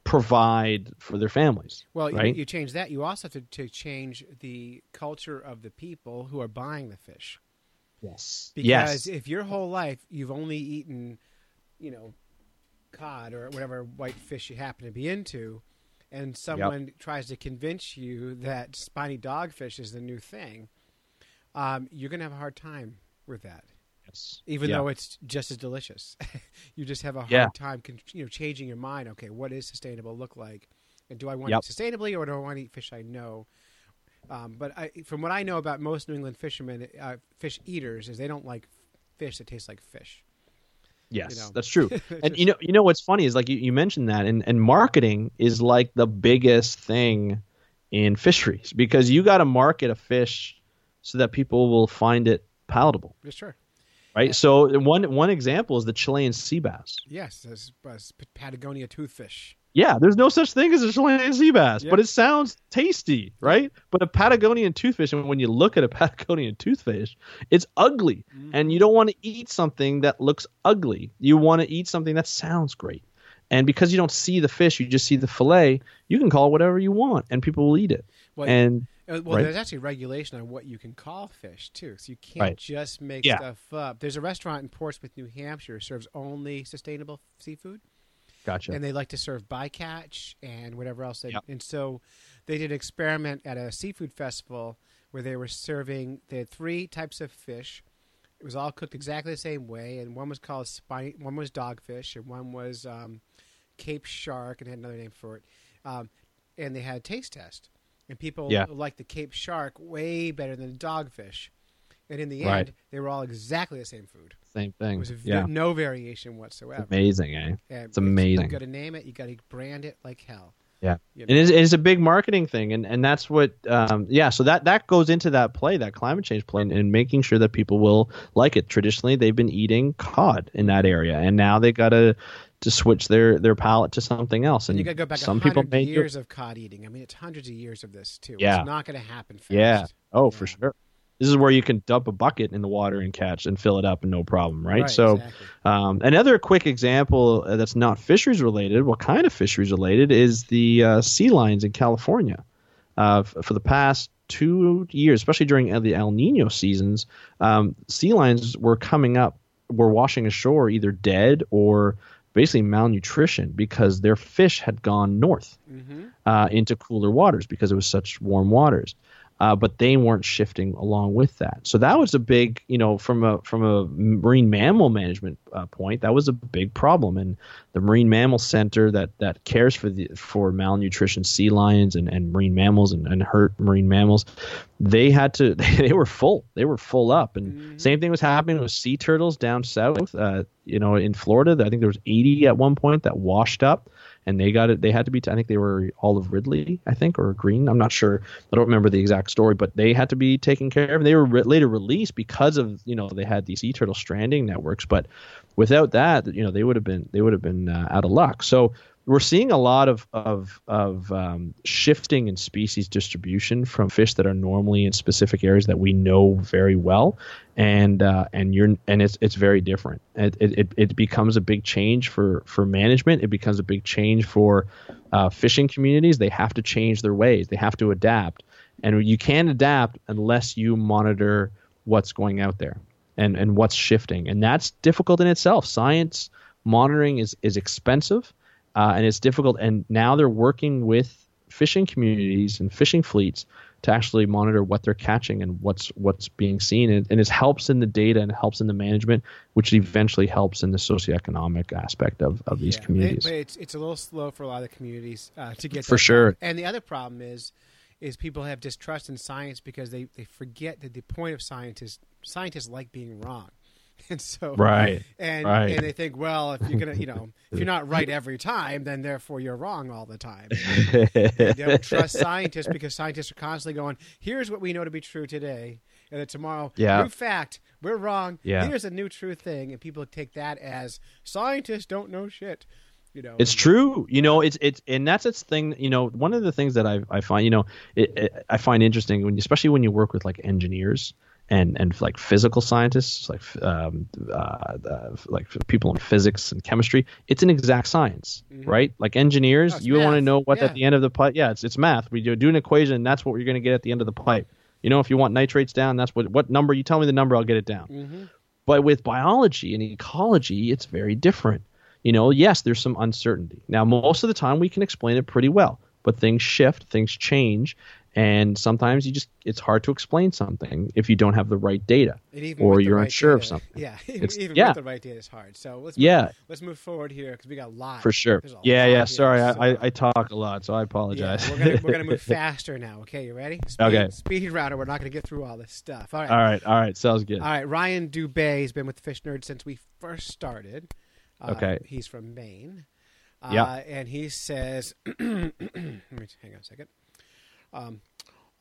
D: provide for their families
C: Well, you- you, change that. You also have to, to change the culture of the people who are buying the fish.
D: yes
C: Because
D: yes
C: if your whole life you've only eaten, you know, cod or whatever white fish you happen to be into, and someone tries to convince you that spiny dogfish is the new thing, um, you're going to have a hard time with that.
D: yes
C: Even
D: Yeah.
C: though it's just as delicious, you just have a hard
D: Yeah.
C: time, con- you know, changing your mind. Okay, what is sustainable look like, and do I want
D: Yep.
C: to eat sustainably or do I want to eat fish I know? Um, but I, from what I know about most New England fishermen, uh, fish eaters, is they don't like fish that taste like fish.
D: Yes
C: you know.
D: that's true and you know you know what's funny is like you, you mentioned that and and marketing is like the biggest thing in fisheries because you got to market a fish so that people will find it palatable
C: Yeah, sure.
D: right so one one example is the chilean sea bass
C: Yes, Patagonia toothfish.
D: Yeah, there's no such thing as a Chilean sea bass,
C: Yeah.
D: but it sounds tasty, right? But a Patagonian toothfish, and when you look at a Patagonian toothfish, it's ugly, and you don't want to eat something that looks ugly. You want to eat something that sounds great. And because you don't see the fish, you just see the fillet. You can call it whatever you want, and people will eat it.
C: Well,
D: and
C: Uh, well,
D: Right.
C: there's actually regulation on what you can call fish too, so you can't
D: Right.
C: just make
D: Yeah.
C: stuff up. There's a restaurant in Portsmouth, New Hampshire, serves only sustainable seafood.
D: Gotcha.
C: and they like to serve bycatch and whatever else. They,
D: Yep.
C: And so they did an experiment at a seafood festival where they were serving. They had three types of fish. It was all cooked exactly the same way, and one was called spiny, one was dogfish, and one was um, Cape shark, and had another name for it. Um, and they had a taste test, and people
D: Yeah.
C: liked the Cape shark way better than the dogfish. And in the
D: Right.
C: end, they were all exactly the same food.
D: Same
C: It
D: thing.
C: was a,
D: yeah,
C: no variation whatsoever.
D: amazing, eh?
C: And
D: It's amazing.
C: You got to name it. You got to brand it like hell.
D: Yeah,
C: You
D: and it's, it's a big marketing thing, and, and that's what, um, yeah. So that that goes into that play, that climate change play, and, and making sure that people will like it. Traditionally, they've been eating cod in that area, and now they got to to switch their their palate to something else. And
C: And you got to go back
D: some people may do-
C: years of cod eating. I mean, it's hundreds of years of this too.
D: Yeah.
C: It's not going to happen fast.
D: Yeah. Oh, for sure. This is where you can dump a bucket in the water and catch and fill it up and no problem, right?
C: Right,
D: so,
C: exactly.
D: um, another quick example uh, that's not fisheries related, what kind of fisheries related, is the uh, sea lions in California. Uh, f- for the past two years, especially during uh, the El Nino seasons, um, sea lions were coming up, were washing ashore either dead or basically malnutrition because their fish had gone north uh, into cooler waters because it was such warm waters. Uh, but they weren't shifting along with that. So that was a big, you know, from a from a marine mammal management uh, point, that was a big problem. And the Marine Mammal Center that that cares for the for malnutrition sea lions and, and marine mammals and, and hurt marine mammals, they had to they were full. They were full up. And same thing was happening with sea turtles down south. Uh, you know, in Florida, I think there was 80 at one point that washed up and they got it. They had to be. I think they were Olive Ridley, I think, or Green. I'm not sure. I don't remember the exact story, but they had to be taken care of. They were re- later released because of you know they had these sea turtle stranding networks. But without that, you know, they would have been they would have been uh, out of luck. So we're seeing a lot of of of um, shifting in species distribution from fish that are normally in specific areas that we know very well, and uh, and you're and it's it's very different. It, it it becomes a big change for for management. It becomes a big change for uh, fishing communities. They have to change their ways. They have to adapt, and you can't adapt unless you monitor what's going out there and and what's shifting, and that's difficult in itself. Science monitoring is is expensive uh, and it's difficult. And now they're working with fishing communities and fishing fleets to actually monitor what they're catching and what's what's being seen, and, and it helps in the data and helps in the management, which eventually helps in the socioeconomic aspect of, of these
C: Yeah,
D: communities.
C: But it's it's a little slow for a lot of the communities uh, to get
D: For sure.
C: And the other problem is is people have distrust in science because they, they forget that the point of science is scientists like being wrong. And so
D: Right,
C: and
D: right.
C: and they think, well, if you're gonna you know, if you're not right every time, then therefore you're wrong all the time. they don't trust scientists because scientists are constantly going, here's what we know to be true today. And then tomorrow,
D: Yeah.
C: new fact, we're wrong.
D: Yeah.
C: Here's a new true thing. And people take that as scientists don't know shit. You know,
D: It's true. You know, it's it's and that's its thing. You know, one of the things that I I find you know it, it, I find interesting when especially when you work with like engineers and and like physical scientists like um uh, uh like people in physics and chemistry. It's an exact science, right? Like engineers,
C: Mm-hmm. Oh,
D: you want to know what
C: Yeah.
D: at the end of the pipe. Yeah, it's it's math. We do, do an equation. And that's what you're going to get at the end of the pipe. You know, if you want nitrates down, that's what what number you tell me the number, I'll get it down.
C: Mm-hmm.
D: But with biology and ecology, it's very different. You know, yes, there's some uncertainty. Now, most of the time we can explain it pretty well, but things shift, things change, and sometimes you just it's hard to explain something if you don't have the right data or you're
C: right
D: unsure of something.
C: Yeah, even,
D: It's-
C: even
D: yeah.
C: with the right data is hard. So let's
D: Yeah.
C: move, let's move forward here because we got a lot
D: For sure. Yeah, yeah. Sorry,
C: so-
D: I, I, talk a lot, so I
C: Yeah,
D: apologize.
C: we're gonna we're gonna move faster now. Okay, you ready? Speed,
D: Okay.
C: Speed router. We're not gonna get through all this stuff. All right.
D: all right, all right. Sounds good.
C: All right. Ryan Dubay has been with Fish Nerd since we first started. Uh,
D: Okay.
C: He's from Maine. Uh,
D: Yeah.
C: And he says, let me hang on a second. Um,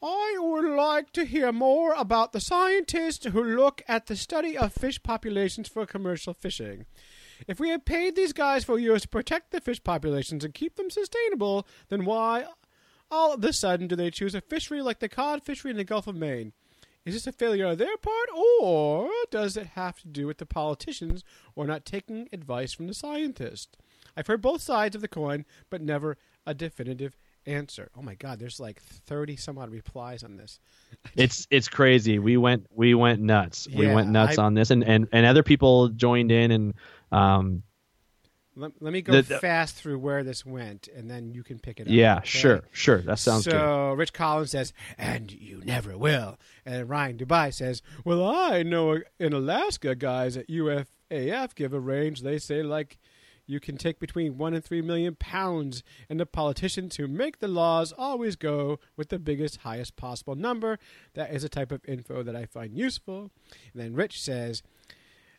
C: I would like to hear more about the scientists who look at the study of fish populations for commercial fishing. If we have paid these guys for years to protect the fish populations and keep them sustainable, then why all of a sudden do they choose a fishery like the cod fishery in the Gulf of Maine? Is this a failure on their part, or does it have to do with the politicians or not taking advice from the scientists? I've heard both sides of the coin, but never a definitive answer. Oh my God, there's like thirty some odd replies on this.
D: It's it's crazy. We went we went nuts. we went nuts
C: I-
D: on this, and, and and other people joined in, and um,
C: Let, let me go
D: The- the-
C: fast through where this went, and then you can pick it up.
D: yeah,
C: okay?
D: sure, sure. That sounds good.
C: so Rich Collins says, "And you never will." And Ryan Dubay says, "Well, I know in Alaska, guys at UFAF give a range. They say like you can take between one and three million pounds, and the politicians who make the laws always go with the biggest, highest possible number. That is a type of info that I find useful." And then Rich says.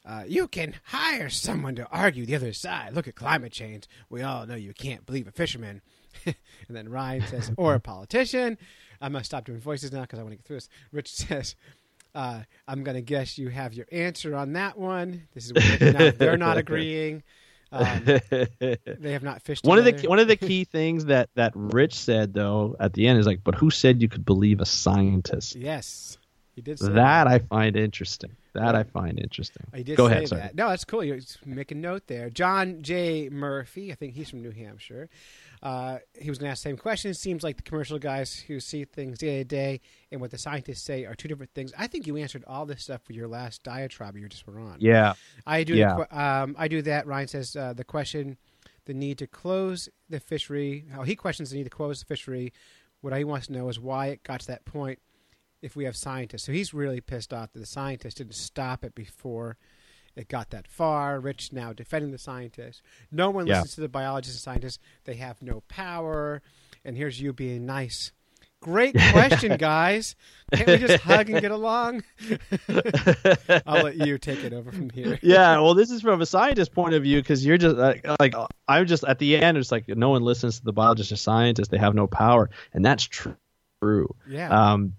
C: Uh, you can hire someone to argue the other side. Look at climate change. We all know you can't believe a fisherman. and then Ryan says, or a politician. I'm going to stop doing voices now because I want to get through this. Rich says, uh, I'm going to guess you have your answer on that one. This is not, they're not agreeing. Um, they have not fished
D: one of the one of the key things that that Rich said though at the end is like, but who said you could believe a scientist?
C: Yes. He did say
D: That I find interesting. That I find interesting.
C: He did
D: Go
C: say
D: ahead. Sorry.
C: that. No, that's cool. You make a note there. John J. Murphy, I think he's from New Hampshire. Uh, he was going to ask the same question. It seems like the commercial guys who see things day to day and what the scientists say are two different things. I think you answered all this stuff for your last diatribe you just were on.
D: Yeah.
C: I do.
D: Yeah.
C: Um, I do that. Ryan says uh, the question, the need to close the fishery. How he questions the need to close the fishery. What he wants to know is why it got to that point. If we have scientists, so he's really pissed off that the scientists didn't stop it before it got that far. Rich now defending the scientists. No one
D: Yeah.
C: listens to the biologists and scientists. They have no power. And here's you being nice. Great question, guys. Can't we just hug and get along? I'll let you take it over from here.
D: yeah, well, this is from a scientist point of view because you're just like, like I'm just at the end. It's like no one listens to the biologists or scientists; they have no power, and that's true.
C: Yeah.
D: Um,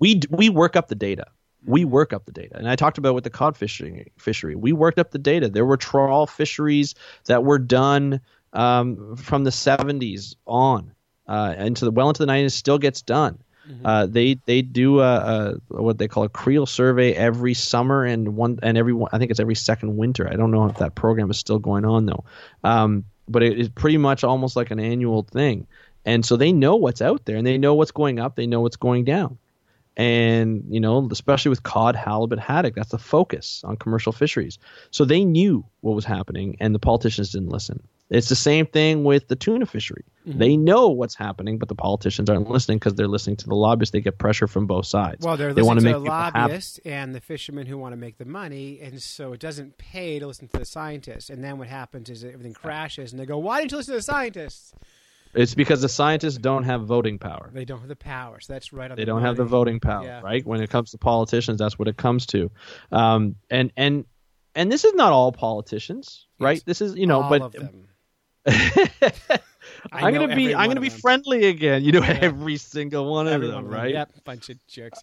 D: we we work up the data. We work up the data, and I talked about with the cod fishing fishery. We worked up the data. There were trawl fisheries that were done um, from the 70s on uh, into the well into the 90s. Still gets done. Uh, they they do a, a what they call a creel survey every summer and one and every I think it's every second winter. I don't know if that program is still going on though, um, but it is pretty much almost like an annual thing. And so they know what's out there and they know what's going up. They know what's going down. And you know, especially with cod, halibut, haddock, that's the focus on commercial fisheries. So they knew what was happening, and the politicians didn't listen. It's the same thing with the tuna fishery.
C: Mm-hmm.
D: They know what's happening, but the politicians aren't listening because they're listening to the lobbyists. They get pressure from both sides.
C: Well, they're
D: they
C: listening
D: want
C: to
D: make
C: the
D: people happy.
C: lobbyists and the fishermen who want to make the money, and so it doesn't pay to listen to the scientists. And then what happens is everything crashes, and they go, "Why didn't you listen to the scientists?"
D: It's because the scientists don't have voting power.
C: They don't have the power, so that's right on.
D: They
C: the
D: don't have the voting power,
C: Yeah.
D: right? When it comes to politicians, that's what it comes to. Um, and and and this is not all politicians, right?
C: It's
D: this is you know, but
C: of them. I
D: I'm gonna be I'm gonna be friendly again. You know, every single one of them,
C: one of them.
D: right?
C: Yep, bunch of jerks.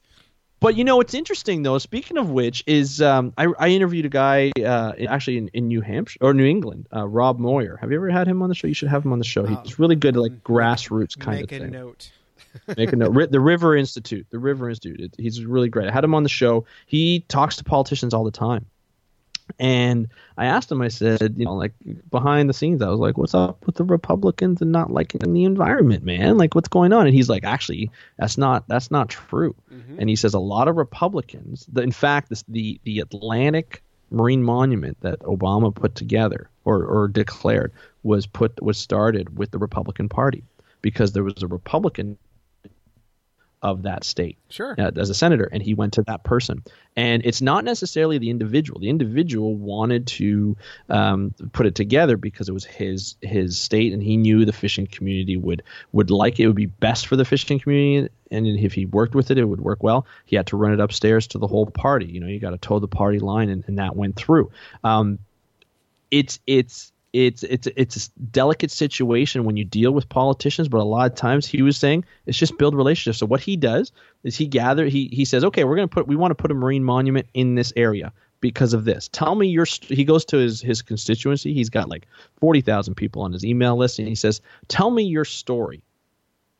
D: But you know what's interesting though. Speaking of which, is um, I, I interviewed a guy uh, in- actually in, in New Hampshire or New England, uh, Rob Moir. Have you ever had him on the show? You should have him on the show. He's really good, at, like grassroots kind of thing.
C: Make a note.
D: Make a note. The River Institute. The River Institute. It, he's really great. I had him on the show. He talks to politicians all the time. And I asked him, I said, you know, like behind the scenes, I was like, what's up with the Republicans and not liking the environment, man? Like, what's going on? And he's like, actually, that's not that's not true. Mm-hmm. And he says a lot of Republicans, the, in fact, this, the the Atlantic Marine Monument that Obama put together or, or declared was put was started with the Republican Party because there was a Republican of that state
C: Sure.
D: uh, as a senator, and he went to that person. And it's not necessarily the individual. The individual wanted to um, put it together because it was his his state, and he knew the fishing community would would like it. It would be best for the fishing community, and if he worked with it, it would work well. He had to run it upstairs to the whole party. You know, you got to toe the party line, and, and that went through. Um, it's it's it's it's it's a delicate situation when you deal with politicians, but a lot of times he was saying it's just build relationships. So what he does is he gather he he says, okay, we're gonna put we want to put a marine monument in this area because of this. Tell me your. He goes to his his constituency. He's got like forty thousand people on his email list, and he says, tell me your story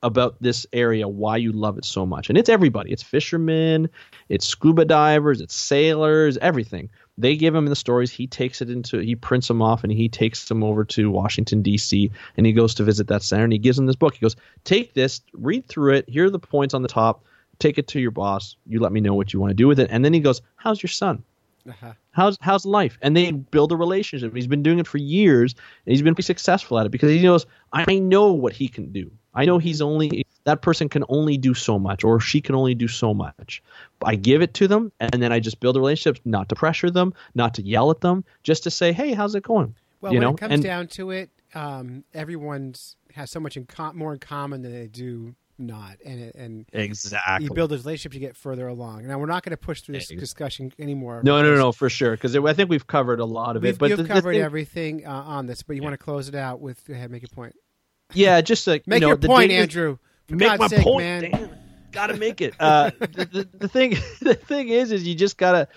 D: about this area, why you love it so much. And it's everybody. It's fishermen, it's scuba divers, it's sailors, everything. They give him the stories. He takes it into, he prints them off and he takes them over to Washington, D.C. and he goes to visit that center and he gives him this book. He goes, Take this, read through it. Here are the points on the top. Take it to your boss. You let me know what you want to do with it. And then he goes, How's your son?
C: Uh-huh.
D: How's how's life? And they build a relationship. He's been doing it for years, and he's been pretty successful at it because he knows I know what he can do. I know he's only that person can only do so much, or she can only do so much. I give it to them, and then I just build a relationship, not to pressure them, not to yell at them, just to say, "Hey, how's it going?"
C: Well,
D: you
C: when
D: know,
C: it comes
D: and
C: down to it, um, everyone's has so much in com- more in common than they do not, and and
D: exactly.
C: you build those relationships, you get further along. Now, we're not going to push through this
D: Ex-
C: discussion anymore.
D: no, no, no, for sure, because I think we've covered a lot of
C: We've,
D: it. But
C: you've
D: the, the
C: covered
D: thing-
C: everything uh, on this, but you want to close it out with go ahead, make your point.
D: yeah, just like
C: Make
D: you know,
C: your
D: the
C: point, Andrew. For
D: make
C: God's
D: my
C: sake,
D: point,
C: man.
D: damn. Gotta make it. Uh, the, the, thing, the thing is, is you just gotta.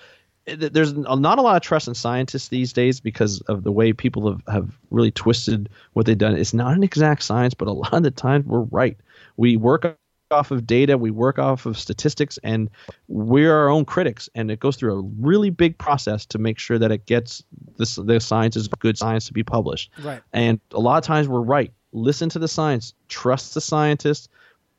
D: There's not a lot of trust in scientists these days because of the way people have, have really twisted what they've done. It's not an exact science, but a lot of the times we're right. We work off of data, we work off of statistics, and we're our own critics. And it goes through a really big process to make sure that it gets this the science is good science to be published.
C: Right.
D: And a lot of times we're right. Listen to the science. Trust the scientists.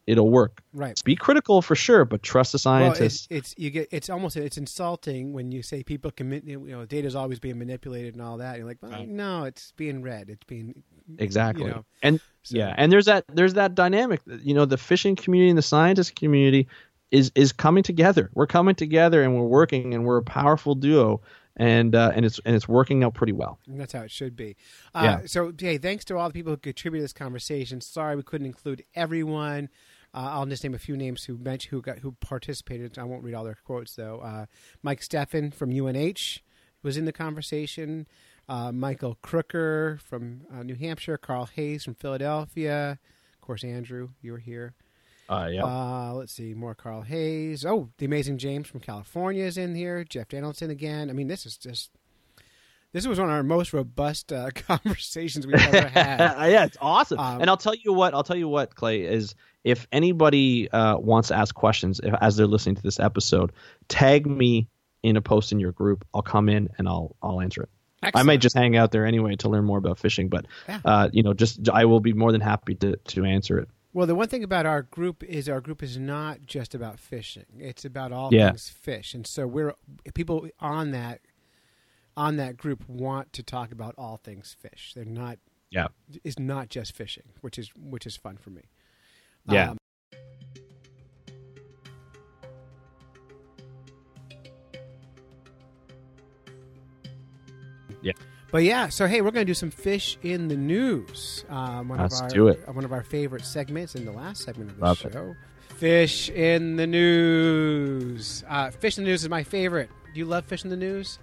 D: It'll work.
C: Right.
D: Be critical for sure, but trust the
C: Well, it's,
D: scientists.
C: it's you get it's almost it's insulting when you say people commit you know data is always being manipulated and all that. You're like, well, no, it's being read. It's being
D: exactly.
C: you know,
D: and
C: so-
D: yeah, and there's that there's that dynamic. You know, the fishing community and the scientist community is is coming together. We're coming together and we're working and we're a powerful duo. And uh, and it's and it's working out pretty well.
C: And that's how it should be. Uh,
D: Yeah.
C: So, hey, thanks to all the people who contributed to this conversation. Sorry we couldn't include everyone. Uh, I'll just name a few names who mentioned who got who participated. I won't read all their quotes though. Uh, Mike Steffen from UNH was in the conversation. Uh, Michael Crooker from uh, New Hampshire. Carl Hayes from Philadelphia. Of course, Andrew, you were here.
D: Uh, yeah.
C: Uh, let's see, more Carl Hayes. Oh, the amazing James from California is in here. Jeff Donaldson again. I mean, this is just. This was one of our most robust uh, conversations we've ever had.
D: yeah, it's awesome.
C: Um,
D: and I'll tell you what, I'll tell you what, Clay is if anybody uh, wants to ask questions if, as they're listening to this episode, tag me in a post in your group. I'll come in and I'll I'll answer it. I
C: Excellent.
D: might just hang out there anyway to learn more about fishing, but
C: Yeah.
D: uh, you know, just I will be more than happy to to answer it.
C: Well, the one thing about our group is our group is not just about fishing. It's about all
D: Yeah.
C: things fish, and so we're people on that on that group want to talk about all things fish. They're not.
D: Yeah.
C: It's not just fishing, which is which is fun for me.
D: Yeah.
C: Um,
D: Yeah.
C: But yeah, so hey, we're going to do some fish in the news. Um, one
D: Let's
C: of our,
D: do it.
C: One of our favorite segments in the last segment of the
D: Love it.
C: show. Fish in the news. Uh, fish in the news is my favorite. Do you love fish in the news?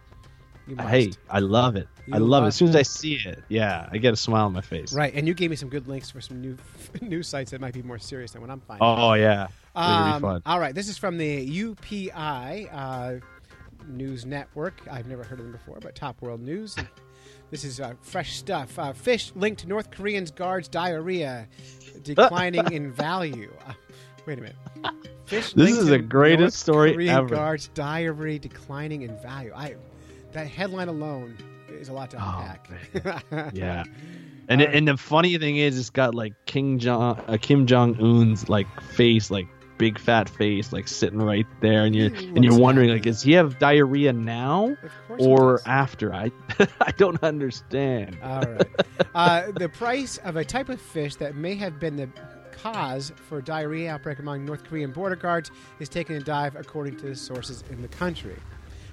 C: You must.
D: Hey, I love it.
C: You
D: I love it. As soon as I see it, yeah, I get a smile on my face.
C: Right, and you gave me some good links for some new news sites that might be more serious than what I'm finding.
D: Oh yeah,
C: Um,
D: fun.
C: All right, this is from the UPI uh, News Network. I've never heard of them before, but Top World News. this is uh, fresh stuff. Uh, fish linked to North Koreans guards diarrhea declining in value. Uh, wait a minute. Fish
D: This is the greatest
C: North
D: story
C: Korean
D: ever.
C: guards diarrhea declining in value. I that headline alone is a lot to
D: Oh,
C: unpack.
D: Yeah. And and the funny thing is, it's got like King Jong, uh, Kim Jong Un's like face, like big fat face, like sitting right there, and you're and you're wondering, like, does he have diarrhea now
C: Of course he
D: or after? I I don't understand.
C: All right. Uh, the price of a type of fish that may have been the cause for diarrhea outbreak among North Korean border guards is taking a dive, according to sources in the country.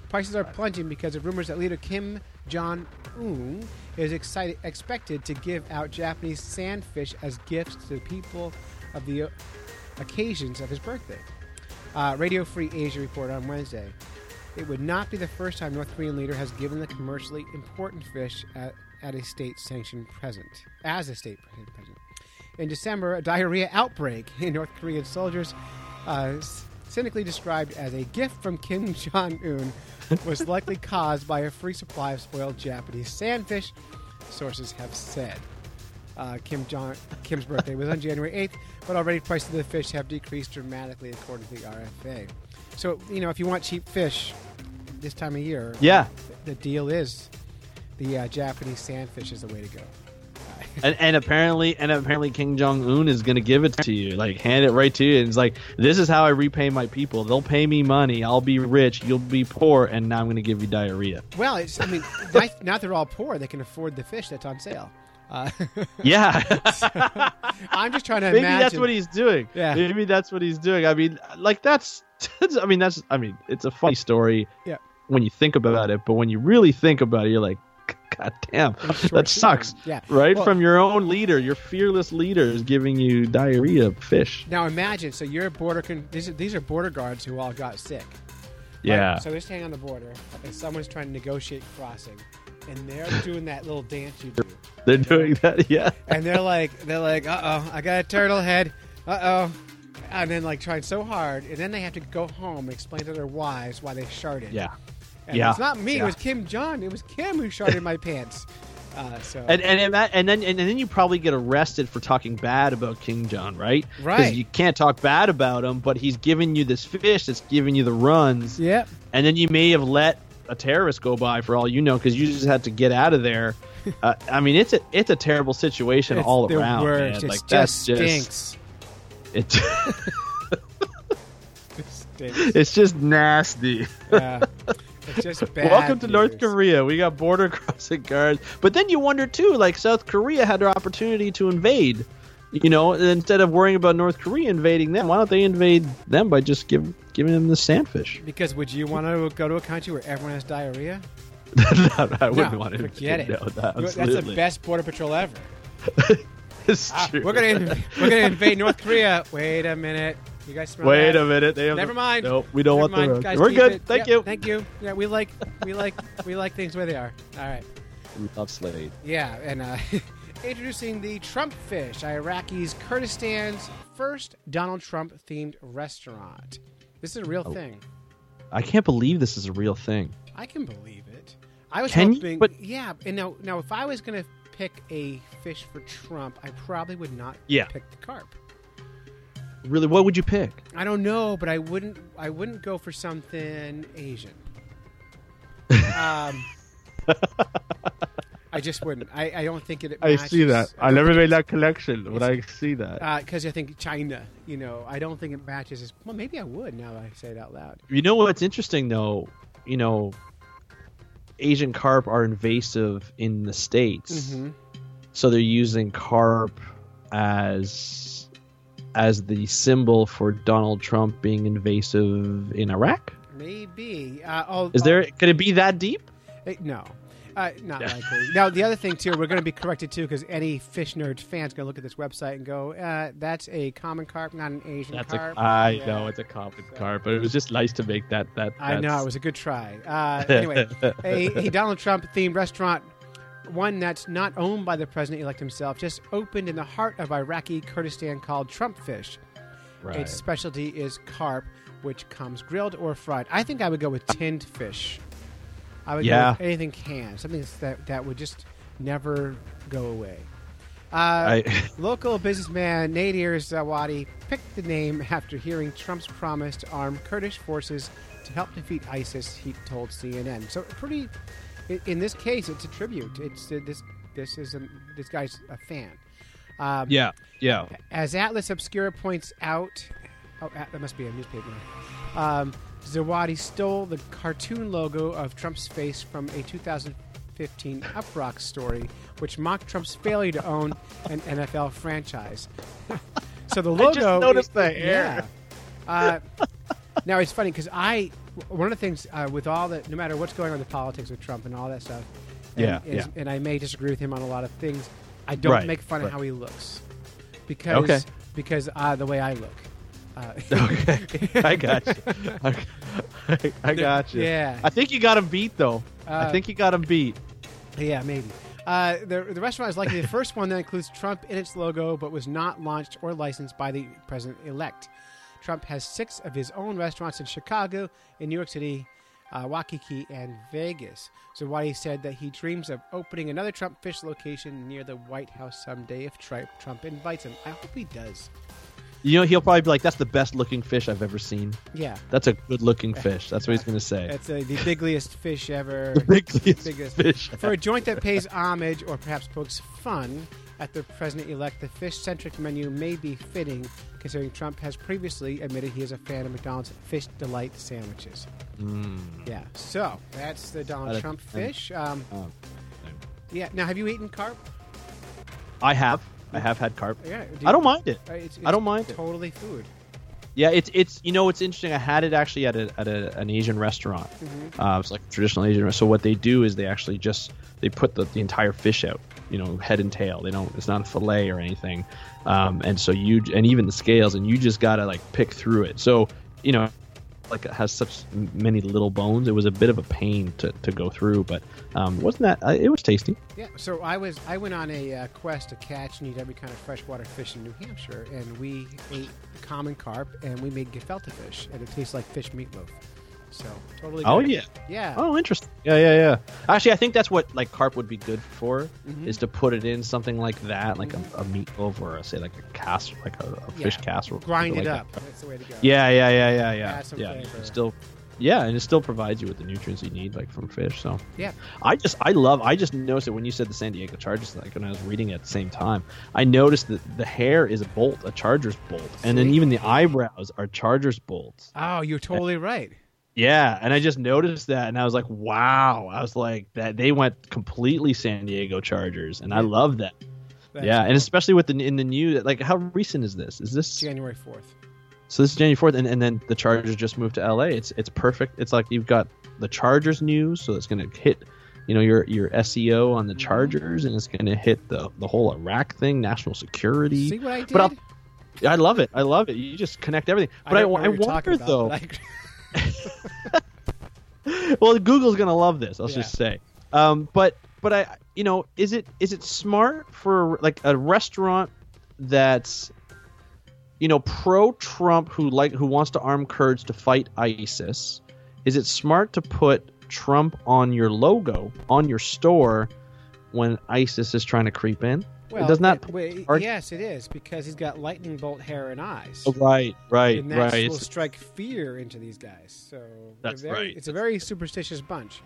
C: Prices are plunging because of rumors that leader Kim Jong Un is excited, expected to give out Japanese sandfish as gifts to the people of the occasions of his birthday. Uh, Radio Free Asia reported on Wednesday. It would not be the first time North Korean leader has given the commercially important fish at, at a state-sanctioned present as a state present. In December, a diarrhea outbreak in North Korean soldiers, uh, cynically described as a gift from Kim Jong Un, was likely caused by a free supply of spoiled Japanese sandfish. Sources have said. Uh, Kim Jong Kim's birthday was on January 8th, but already prices of the fish have decreased dramatically, according to the RFA. So, you know, if you want cheap fish this time of year,
D: Yeah,
C: the deal is the uh, Japanese sandfish is the way to go.
D: and, and apparently, and apparently, King Jong Un is gonna give it to you, like hand it right to you. And it's like, this is how I repay my people. They'll pay me money. I'll be rich. You'll be poor, and now I'm gonna give you diarrhea.
C: Well, it's, I mean, now they're all poor. They can afford the fish that's on sale. Uh,
D: Yeah.
C: I'm just trying to
D: Maybe
C: imagine.
D: that's what he's doing.
C: Yeah.
D: Maybe that's what he's doing. I mean, like that's, that's. I mean, that's. I mean, it's a funny story.
C: Yeah.
D: When you think about it, but when you really think about it, you're like, God damn, that sucks.
C: Yeah.
D: Right
C: Well-
D: from your own leader, your fearless leader is giving you diarrhea of fish.
C: Now imagine, so you're a border. Con- these, are, these are border guards who all got sick. right?
D: Yeah.
C: So they're standing on the border, and someone's trying to negotiate crossing, and they're doing that little dance you do,
D: They're doing that. Yeah.
C: and they're like, they're like, uh oh, I got a turtle head, uh oh, and then like trying so hard, and then they have to go home and explain to their wives why they sharted.
D: Yeah.
C: And
D: Yeah.
C: It's not me. It was Kim Jong. It was Kim who sharted my pants. Uh, so
D: And and and, and then and then you probably get arrested for talking bad about King John, right?
C: Right.
D: you can't talk bad about him, but he's giving you this fish that's giving you the runs,
C: yep.
D: and then you may have let a terrorist go by for all you know because you just had to get out of there. Uh, I mean, it's a it's a terrible situation
C: It's
D: all around.
C: worst.
D: Man.
C: It
D: Like
C: just
D: that's
C: stinks.
D: It's
C: It stinks.
D: it's just nasty.
C: yeah. It's just bad.
D: Welcome to North. Korea. We got border crossing guards, but then you wonder too, like South Korea had their opportunity to invade. You know, instead of worrying about North Korea invading them, why don't they invade them by just give, giving them the sandfish?
C: Because would you want to go to a country where everyone has diarrhea?
D: I wouldn't
C: No,
D: want to
C: forget it.
D: No, that,
C: That's
D: absolutely.
C: the best border patrol ever.
D: It's
C: Ah,
D: true.
C: we're gonna we're gonna invade North Korea. Wait a minute. You guys smell
D: Wait
C: that?
D: a minute. They have
C: Never mind.
D: Nope, we don't
C: Never
D: want the
C: mind.
D: road.
C: Guys,
D: We're
C: keep
D: good.
C: it.
D: Thank
C: Yeah,
D: you.
C: Thank you. Yeah, we like we like we like things where they are. All right.
D: Love Slade.
C: Yeah, and uh, introducing the Trump Fish, Iraqi's Kurdistan's first Donald Trump themed restaurant. This is a real
D: Oh.
C: thing.
D: I can't believe this is a real thing.
C: I can believe it. I was
D: Can you?
C: hoping,
D: But-
C: yeah. And now, now, if I was going to pick a fish for Trump, I probably would not
D: Yeah.
C: pick the carp.
D: Really, what would you pick?
C: I don't know, but I wouldn't. I wouldn't go for something Asian. Um, I just wouldn't. I, I don't think it.
D: I see that.
C: matches-
D: I never made that connection, but I see that.
C: because I think China, you know, I don't think it matches as well. Maybe I would now that I say it out loud.
D: You know what's interesting though? You know, Asian carp are invasive in the states,
C: Mm-hmm.
D: so they're using carp as as the symbol for Donald Trump being invasive in Iraq.
C: Maybe. Uh, oh,
D: Is there? Could it be that deep?
C: eh, no. Uh, not likely. Now, the other thing too, we're going to be corrected too, because any fish nerd fan's going to look at this website and go, uh, "That's a common carp, not an Asian
D: That's
C: carp."
D: a. I
C: Yeah.
D: know it's a common carp, but it was just nice to make that. That.
C: I know it was a good try. Uh, anyway, a, a Donald Trump themed restaurant, one that's not owned by the president elect himself, just opened in the heart of Iraqi Kurdistan called Trump Fish.
D: Right.
C: Its specialty is carp, which comes grilled or fried. I think I would go with tinned fish. I would
D: Yeah.
C: go anything can. something that that would just never go away. Uh,
D: I-
C: local businessman Nadir Zawadi picked the name after hearing Trump's promise to arm Kurdish forces to help defeat ISIS. He told CNN. So pretty. In this case, it's a tribute. It's uh, this. This is a, this guy's a fan. Um,
D: yeah. Yeah.
C: as Atlas Obscura points out, oh, that must be a newspaper. Um, Zawadi stole the cartoon logo of Trump's face from a 2015 Uproxx story, which mocked Trump's failure to own an NFL franchise. so the logo.
D: I just noticed the
C: Yeah. Uh, now it's funny because I one of the things uh, with all that, no matter what's going on with politics with Trump and all that stuff, and,
D: Yeah,
C: is-
D: yeah.
C: and I may disagree with him on a lot of things. I don't
D: Right,
C: make fun of how he looks because
D: Okay.
C: because uh, the way I look. Uh,
D: Okay, I got you. I, I got you.
C: Yeah.
D: I think you got him beat though. I
C: Uh,
D: think you got him beat.
C: Yeah, maybe. Uh, the, the restaurant is likely the first one that includes Trump in its logo, but was not launched or licensed by the president elect. Trump has six of his own restaurants in Chicago, in New York City, uh, Waikiki, and Vegas. So, Whitey said that he dreams of opening another Trump fish location near the White House someday if Trump invites him. I hope he does.
D: You know, he'll probably be like, "That's the best looking fish I've ever seen.
C: Yeah.
D: That's a good looking fish." That's what he's going to say.
C: That's uh, the bigliest fish ever.
D: The biggest
C: biggest
D: fish.
C: For a joint that pays homage or perhaps pokes fun at the president elect, the fish centric menu may be fitting, considering Trump has previously admitted he is a fan of McDonald's Fish Delight sandwiches. Yeah, so that's the Donald
D: I'd-
C: Trump
D: I'd-
C: fish. Um,
D: Oh.
C: yeah, now have you eaten carp?
D: I have. I have had carp.
C: Yeah, do
D: I don't mind it.
C: Uh, It's,
D: I don't mind it.
C: Totally food.
D: Yeah, it's it's you know it's interesting. I had it actually at a at a, an Asian restaurant.
C: Mm-hmm.
D: Uh, it's like a traditional Asian. restaurant. So what they do is they actually just they put the, the entire fish out, you know, head and tail. They don't. It's not a fillet or anything. Um, and so you and even the scales, and you just gotta like pick through it. So you know, like it has such many little bones. It was a bit of a pain to, to go through, but um, wasn't that? Uh, it was tasty.
C: Yeah, so I was I went on a uh, quest to catch and eat every kind of freshwater fish in New Hampshire, and we ate common carp and we made gefilte fish, and it tastes like fish meatloaf. So totally.
D: Oh yeah.
C: yeah.
D: Oh, interesting. Yeah, yeah, yeah. Actually, I think that's what like carp would be good for
C: Mhm.
D: is to put it in something like that, like a, a meatloaf or a, say like a casserole, like a, a fish
C: Yeah.
D: casserole.
C: Grind
D: like
C: it
D: that.
C: up. That's the way to go.
D: Yeah, yeah, yeah, yeah, yeah. Yeah,
C: flavor.
D: still, yeah, and it still provides you with the nutrients you need, like from fish. So
C: Yeah.
D: I just, I love, I just noticed it when you said the San Diego Chargers, like when I was reading it at the same time, I noticed that the hair is a bolt, a Chargers bolt, and then even the eyebrows are Chargers bolts.
C: Oh, you're totally right.
D: Yeah, and I just noticed that, and I was like, wow. I was like, that they went completely San Diego Chargers, and I love that.
C: That's
D: yeah,
C: cool.
D: and especially with the in the new, like, how recent is this? Is this
C: January fourth.
D: so? This is January fourth, and, and then the Chargers just moved to LA. It's it's perfect. It's like you've got the Chargers news, so it's going to hit, you know, your your SEO on the
C: Mhm.
D: Chargers, and it's going to hit the the whole Iraq thing, national security.
C: See what I did?
D: But I'll- I love it. I love it. You just connect everything. But I, I,
C: talking
D: wonder though. well, Google's gonna love this. I'll
C: Yeah.
D: just say. Um, but but I you know is it is it smart for like a restaurant that's you know pro Trump who like who wants to arm Kurds to fight ISIS? Is it smart to put Trump on your logo on your store when ISIS is trying to creep in?
C: Well,
D: does not.
C: it- wait, yes, it is because he's got lightning bolt hair and eyes.
D: Oh, right, right,
C: and that
D: right.
C: will strike fear into these guys. So
D: That's
C: very,
D: right.
C: It's a very superstitious bunch.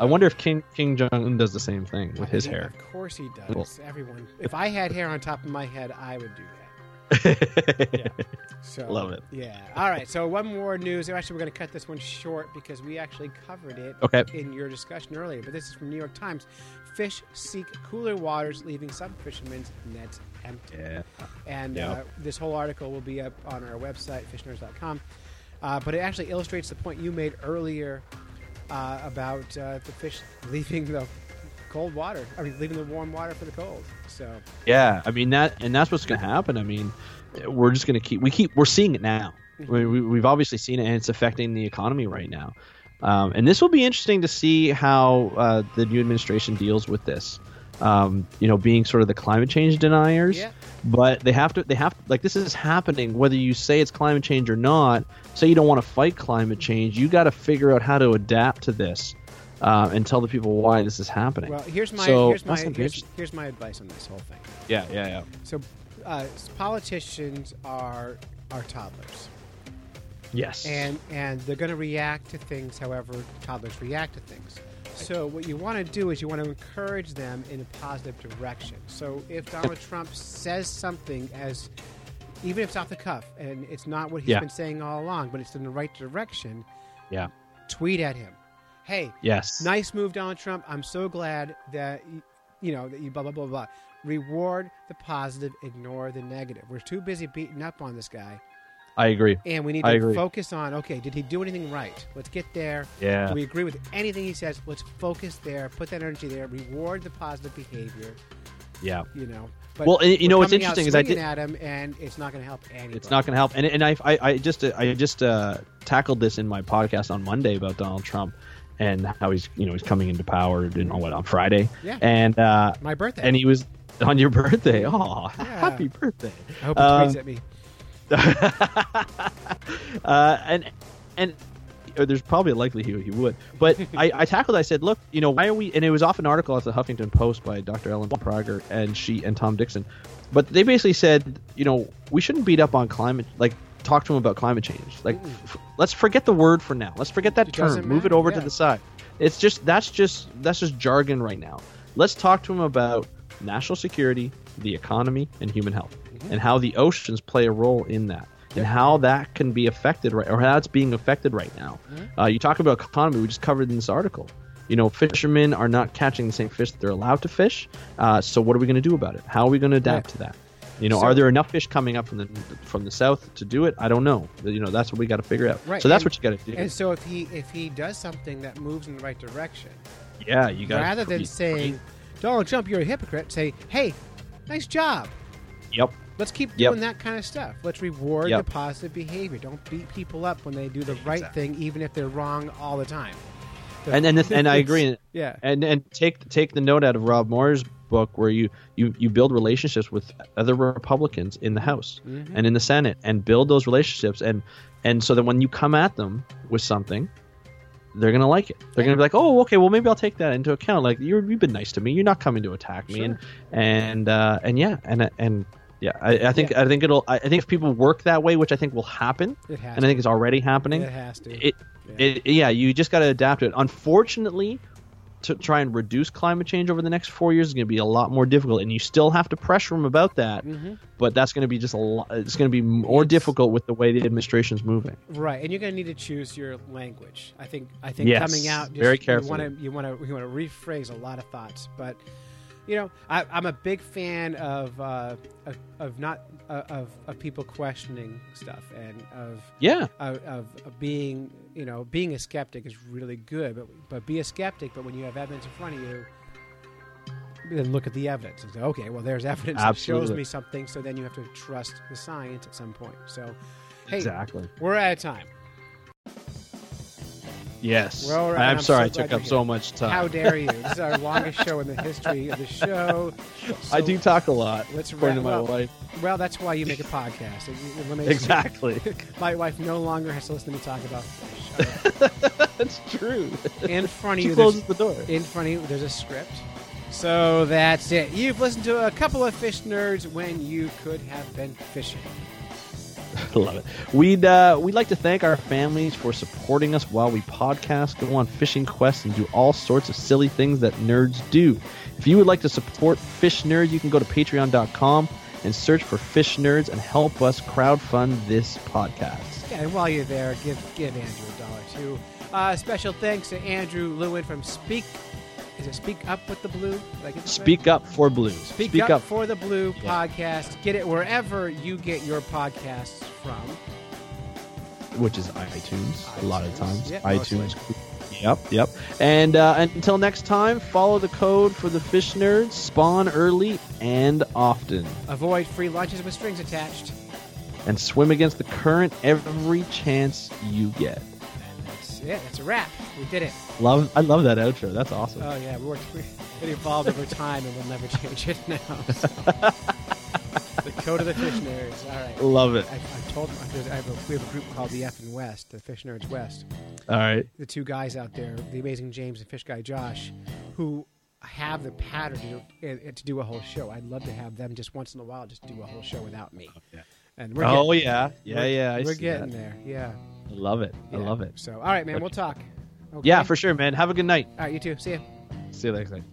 D: I wonder if King King Jong Un does the same thing with his hair.
C: Of course he does. Everyone. If I had hair on top of my head, I would do that. Yeah. So
D: Love it.
C: Yeah. All right. So one more news. Actually, we're going to cut this one short because we actually covered it
D: Okay.
C: in your discussion earlier. But this is from New York Times. Fish seek cooler waters, leaving some fishermen's nets empty.
D: Yeah.
C: And
D: Yeah.
C: uh, this whole article will be up on our website, fishnerds.com. Uh, but it actually illustrates the point you made earlier uh, about uh, the fish leaving the cold water. I mean, leaving the warm water for the cold. So
D: Yeah, I mean that, and that's what's going to happen. I mean, we're just going to keep we keep we're seeing it now. We, we, we've obviously seen it, and it's affecting the economy right now. Um, and this will be interesting to see how uh, the new administration deals with this. Um, you know, being sort of the climate change deniers,
C: Yeah.
D: but they have to they have to. like this is happening whether you say it's climate change or not. Say you don't want to fight climate change, you got to figure out how to adapt to this uh, and tell the people why this is happening.
C: well, here's my
D: So,
C: here's my
D: that's gonna be
C: here's, here's my advice on this whole thing.
D: yeah, yeah, yeah.
C: So uh, politicians are are toddlers.
D: Yes.
C: and and they're going to react to things however toddlers react to things so what you want to do is you want to encourage them in a positive direction so if donald trump says something as even if it's off the cuff and it's not what he's
D: Yeah.
C: been saying all along but it's in the right direction
D: yeah.
C: tweet at him hey
D: Yes.
C: nice move donald trump i'm so glad that you, know that you blah blah blah blah reward the positive ignore the negative we're too busy beating up on this guy
D: I agree.
C: and we need to focus on okay, did he do anything right? Let's get there.
D: Yeah.
C: Do we agree with anything he says? Let's focus there, put that energy there, reward the positive behavior,
D: Yeah.
C: you know. But
D: Well, you know what's interesting is I did-
C: at him, and it's not going to help anybody.
D: It's not going to help. And and I I, I just I just uh, tackled this in my podcast on Monday about Donald Trump and how he's you know he's coming into power and on what on Friday.
C: Yeah.
D: And uh,
C: My birthday.
D: and he was on your birthday. Oh,
C: Yeah.
D: happy birthday!
C: I hope he
D: um,
C: tweets at me.
D: uh, and and uh, there's probably a likelihood he would. But I, I tackled. I said, look, you know, why are we? And it was off an article at the Huffington Post by Dr. Ellen Prager and she and Tom Dixon. But they basically said, you know, we shouldn't beat up on climate. Like talk to him about climate change. Like f- let's forget the word for now. Let's forget that
C: It
D: term. Move it over
C: yeah.
D: to the side. It's just that's just that's just jargon right now. Let's talk to him about national security, the economy, and human health, and how the oceans play a role in that, and how that can be affected right, or how it's being affected right now. Uh, you talk about economy. We just covered in this article. You know, fishermen are not catching the same fish that they're allowed to fish. Uh, so what are we going to do about it? How are we going to adapt to that? You know,
C: So-
D: are there enough fish coming up from the from the south to do it? I don't know. You know, that's what we got to figure out.
C: Right,
D: So that's
C: and-
D: what you got to do.
C: And so if he if he does something that moves in the right direction,
D: yeah, you got
C: rather than saying, "Donald Trump, you're a hypocrite," say, "Hey, nice job."
D: "Yep,
C: Let's keep
D: Yep.
C: doing that kind of stuff. Let's reward
D: Yep.
C: the positive behavior. Don't beat people up when they do the right thing, even if they're wrong all the time.
D: and and, this, and I agree.
C: Yeah.
D: and and take take the note out of Rob Moir's book where you you you build relationships with other Republicans in the House
C: Mhm.
D: and in the Senate and build those relationships and and so that when you come at them with something, they're gonna like it. They're gonna be like, "Oh, okay, well maybe I'll take that into account. Like you're, you've been nice to me. You're not coming to attack me." And and uh, and yeah, and and yeah, I, I think
C: Yeah.
D: I think it'll. I think if people work that way, which I think will happen,
C: It has.
D: and I think it's already happening.
C: it has to.
D: It, it, yeah, you just got to adapt to it. Unfortunately, to try and reduce climate change over the next four years is going to be a lot more difficult, and you still have to pressure them about that.
C: Mhm.
D: But that's going to be just a lot. It's going to be more
C: It's-
D: difficult with the way the administration's moving.
C: Right, and you're going to need to choose your language. I think. I think
D: Yes,
C: coming out just,
D: very
C: You want to you want to you want to rephrase a lot of thoughts, but you know, I, I'm a big fan of uh, of, of not uh, of of people questioning stuff and of
D: Yeah,
C: of, of, of being you know being a skeptic is really good, but but be a skeptic. But when you have evidence in front of you, then look at the evidence and say, okay, well, there's evidence that shows me something. So then you have to trust the science at some point. So, hey,
D: exactly.
C: we're out of time.
D: Yes.
C: Well, right,
D: I'm
C: I'm
D: sorry
C: so
D: I took up so much time.
C: How dare you? This is our longest show in the history of the show.
D: I do talk a lot,
C: Let's
D: according to my
C: well,
D: wife.
C: Well, that's why you make a podcast.
D: Exactly.
C: My wife no longer has to listen to me talk about fish.
D: that's true.
C: In front of
D: She
C: you,
D: closes the door.
C: in front of you, there's a script. So that's it. You've listened to a couple of fish nerds when you could have been fishing.
D: Love it. We'd uh, we'd like to thank our families for supporting us while we podcast, go on fishing quests, and do all sorts of silly things that nerds do. If you would like to support Fish Nerds, you can go to Patreon.com and search for Fish Nerds and help us crowdfund this podcast.
C: Yeah, and while you're there, give give Andrew a dollar too. Uh, special thanks to Andrew Lewin from Speak. Is it Speak Up with the Blue? Right?
D: Speak up for Blue.
C: Speak, up, for the Blue podcast. Get it wherever you get your podcasts from.
D: which is iTunes, a lot of times.
C: yeah,
D: iTunes. Yep, yep. And uh, until next time, follow the code for the fish nerds. Spawn early and often,
C: Avoid free lunches with strings attached.
D: and swim against the current every chance you get.
C: And that's it. That's a wrap. We did it.
D: Love, I love that outro. That's awesome.
C: Oh yeah, we worked. It evolved over time, and we'll never change it now. so. the code of the fish nerds. All right.
D: love it.
C: I, I told them I have a, we have a group called the F and West, the Fish Nerds West.
D: All right.
C: The two guys out there, the amazing James and Fish Guy Josh, who have the pattern to do, to do a whole show. I'd love to have them just once in a while just do a whole show without me. Oh, and we're
D: oh
C: getting,
D: yeah, yeah, yeah. I
C: we're getting
D: that.
C: there. Yeah.
D: I love it. I love it.
C: So, all right, man, we'll talk. Okay?
D: Yeah, for sure, man. Have a good night.
C: All right, you too. See you.
D: See you next time.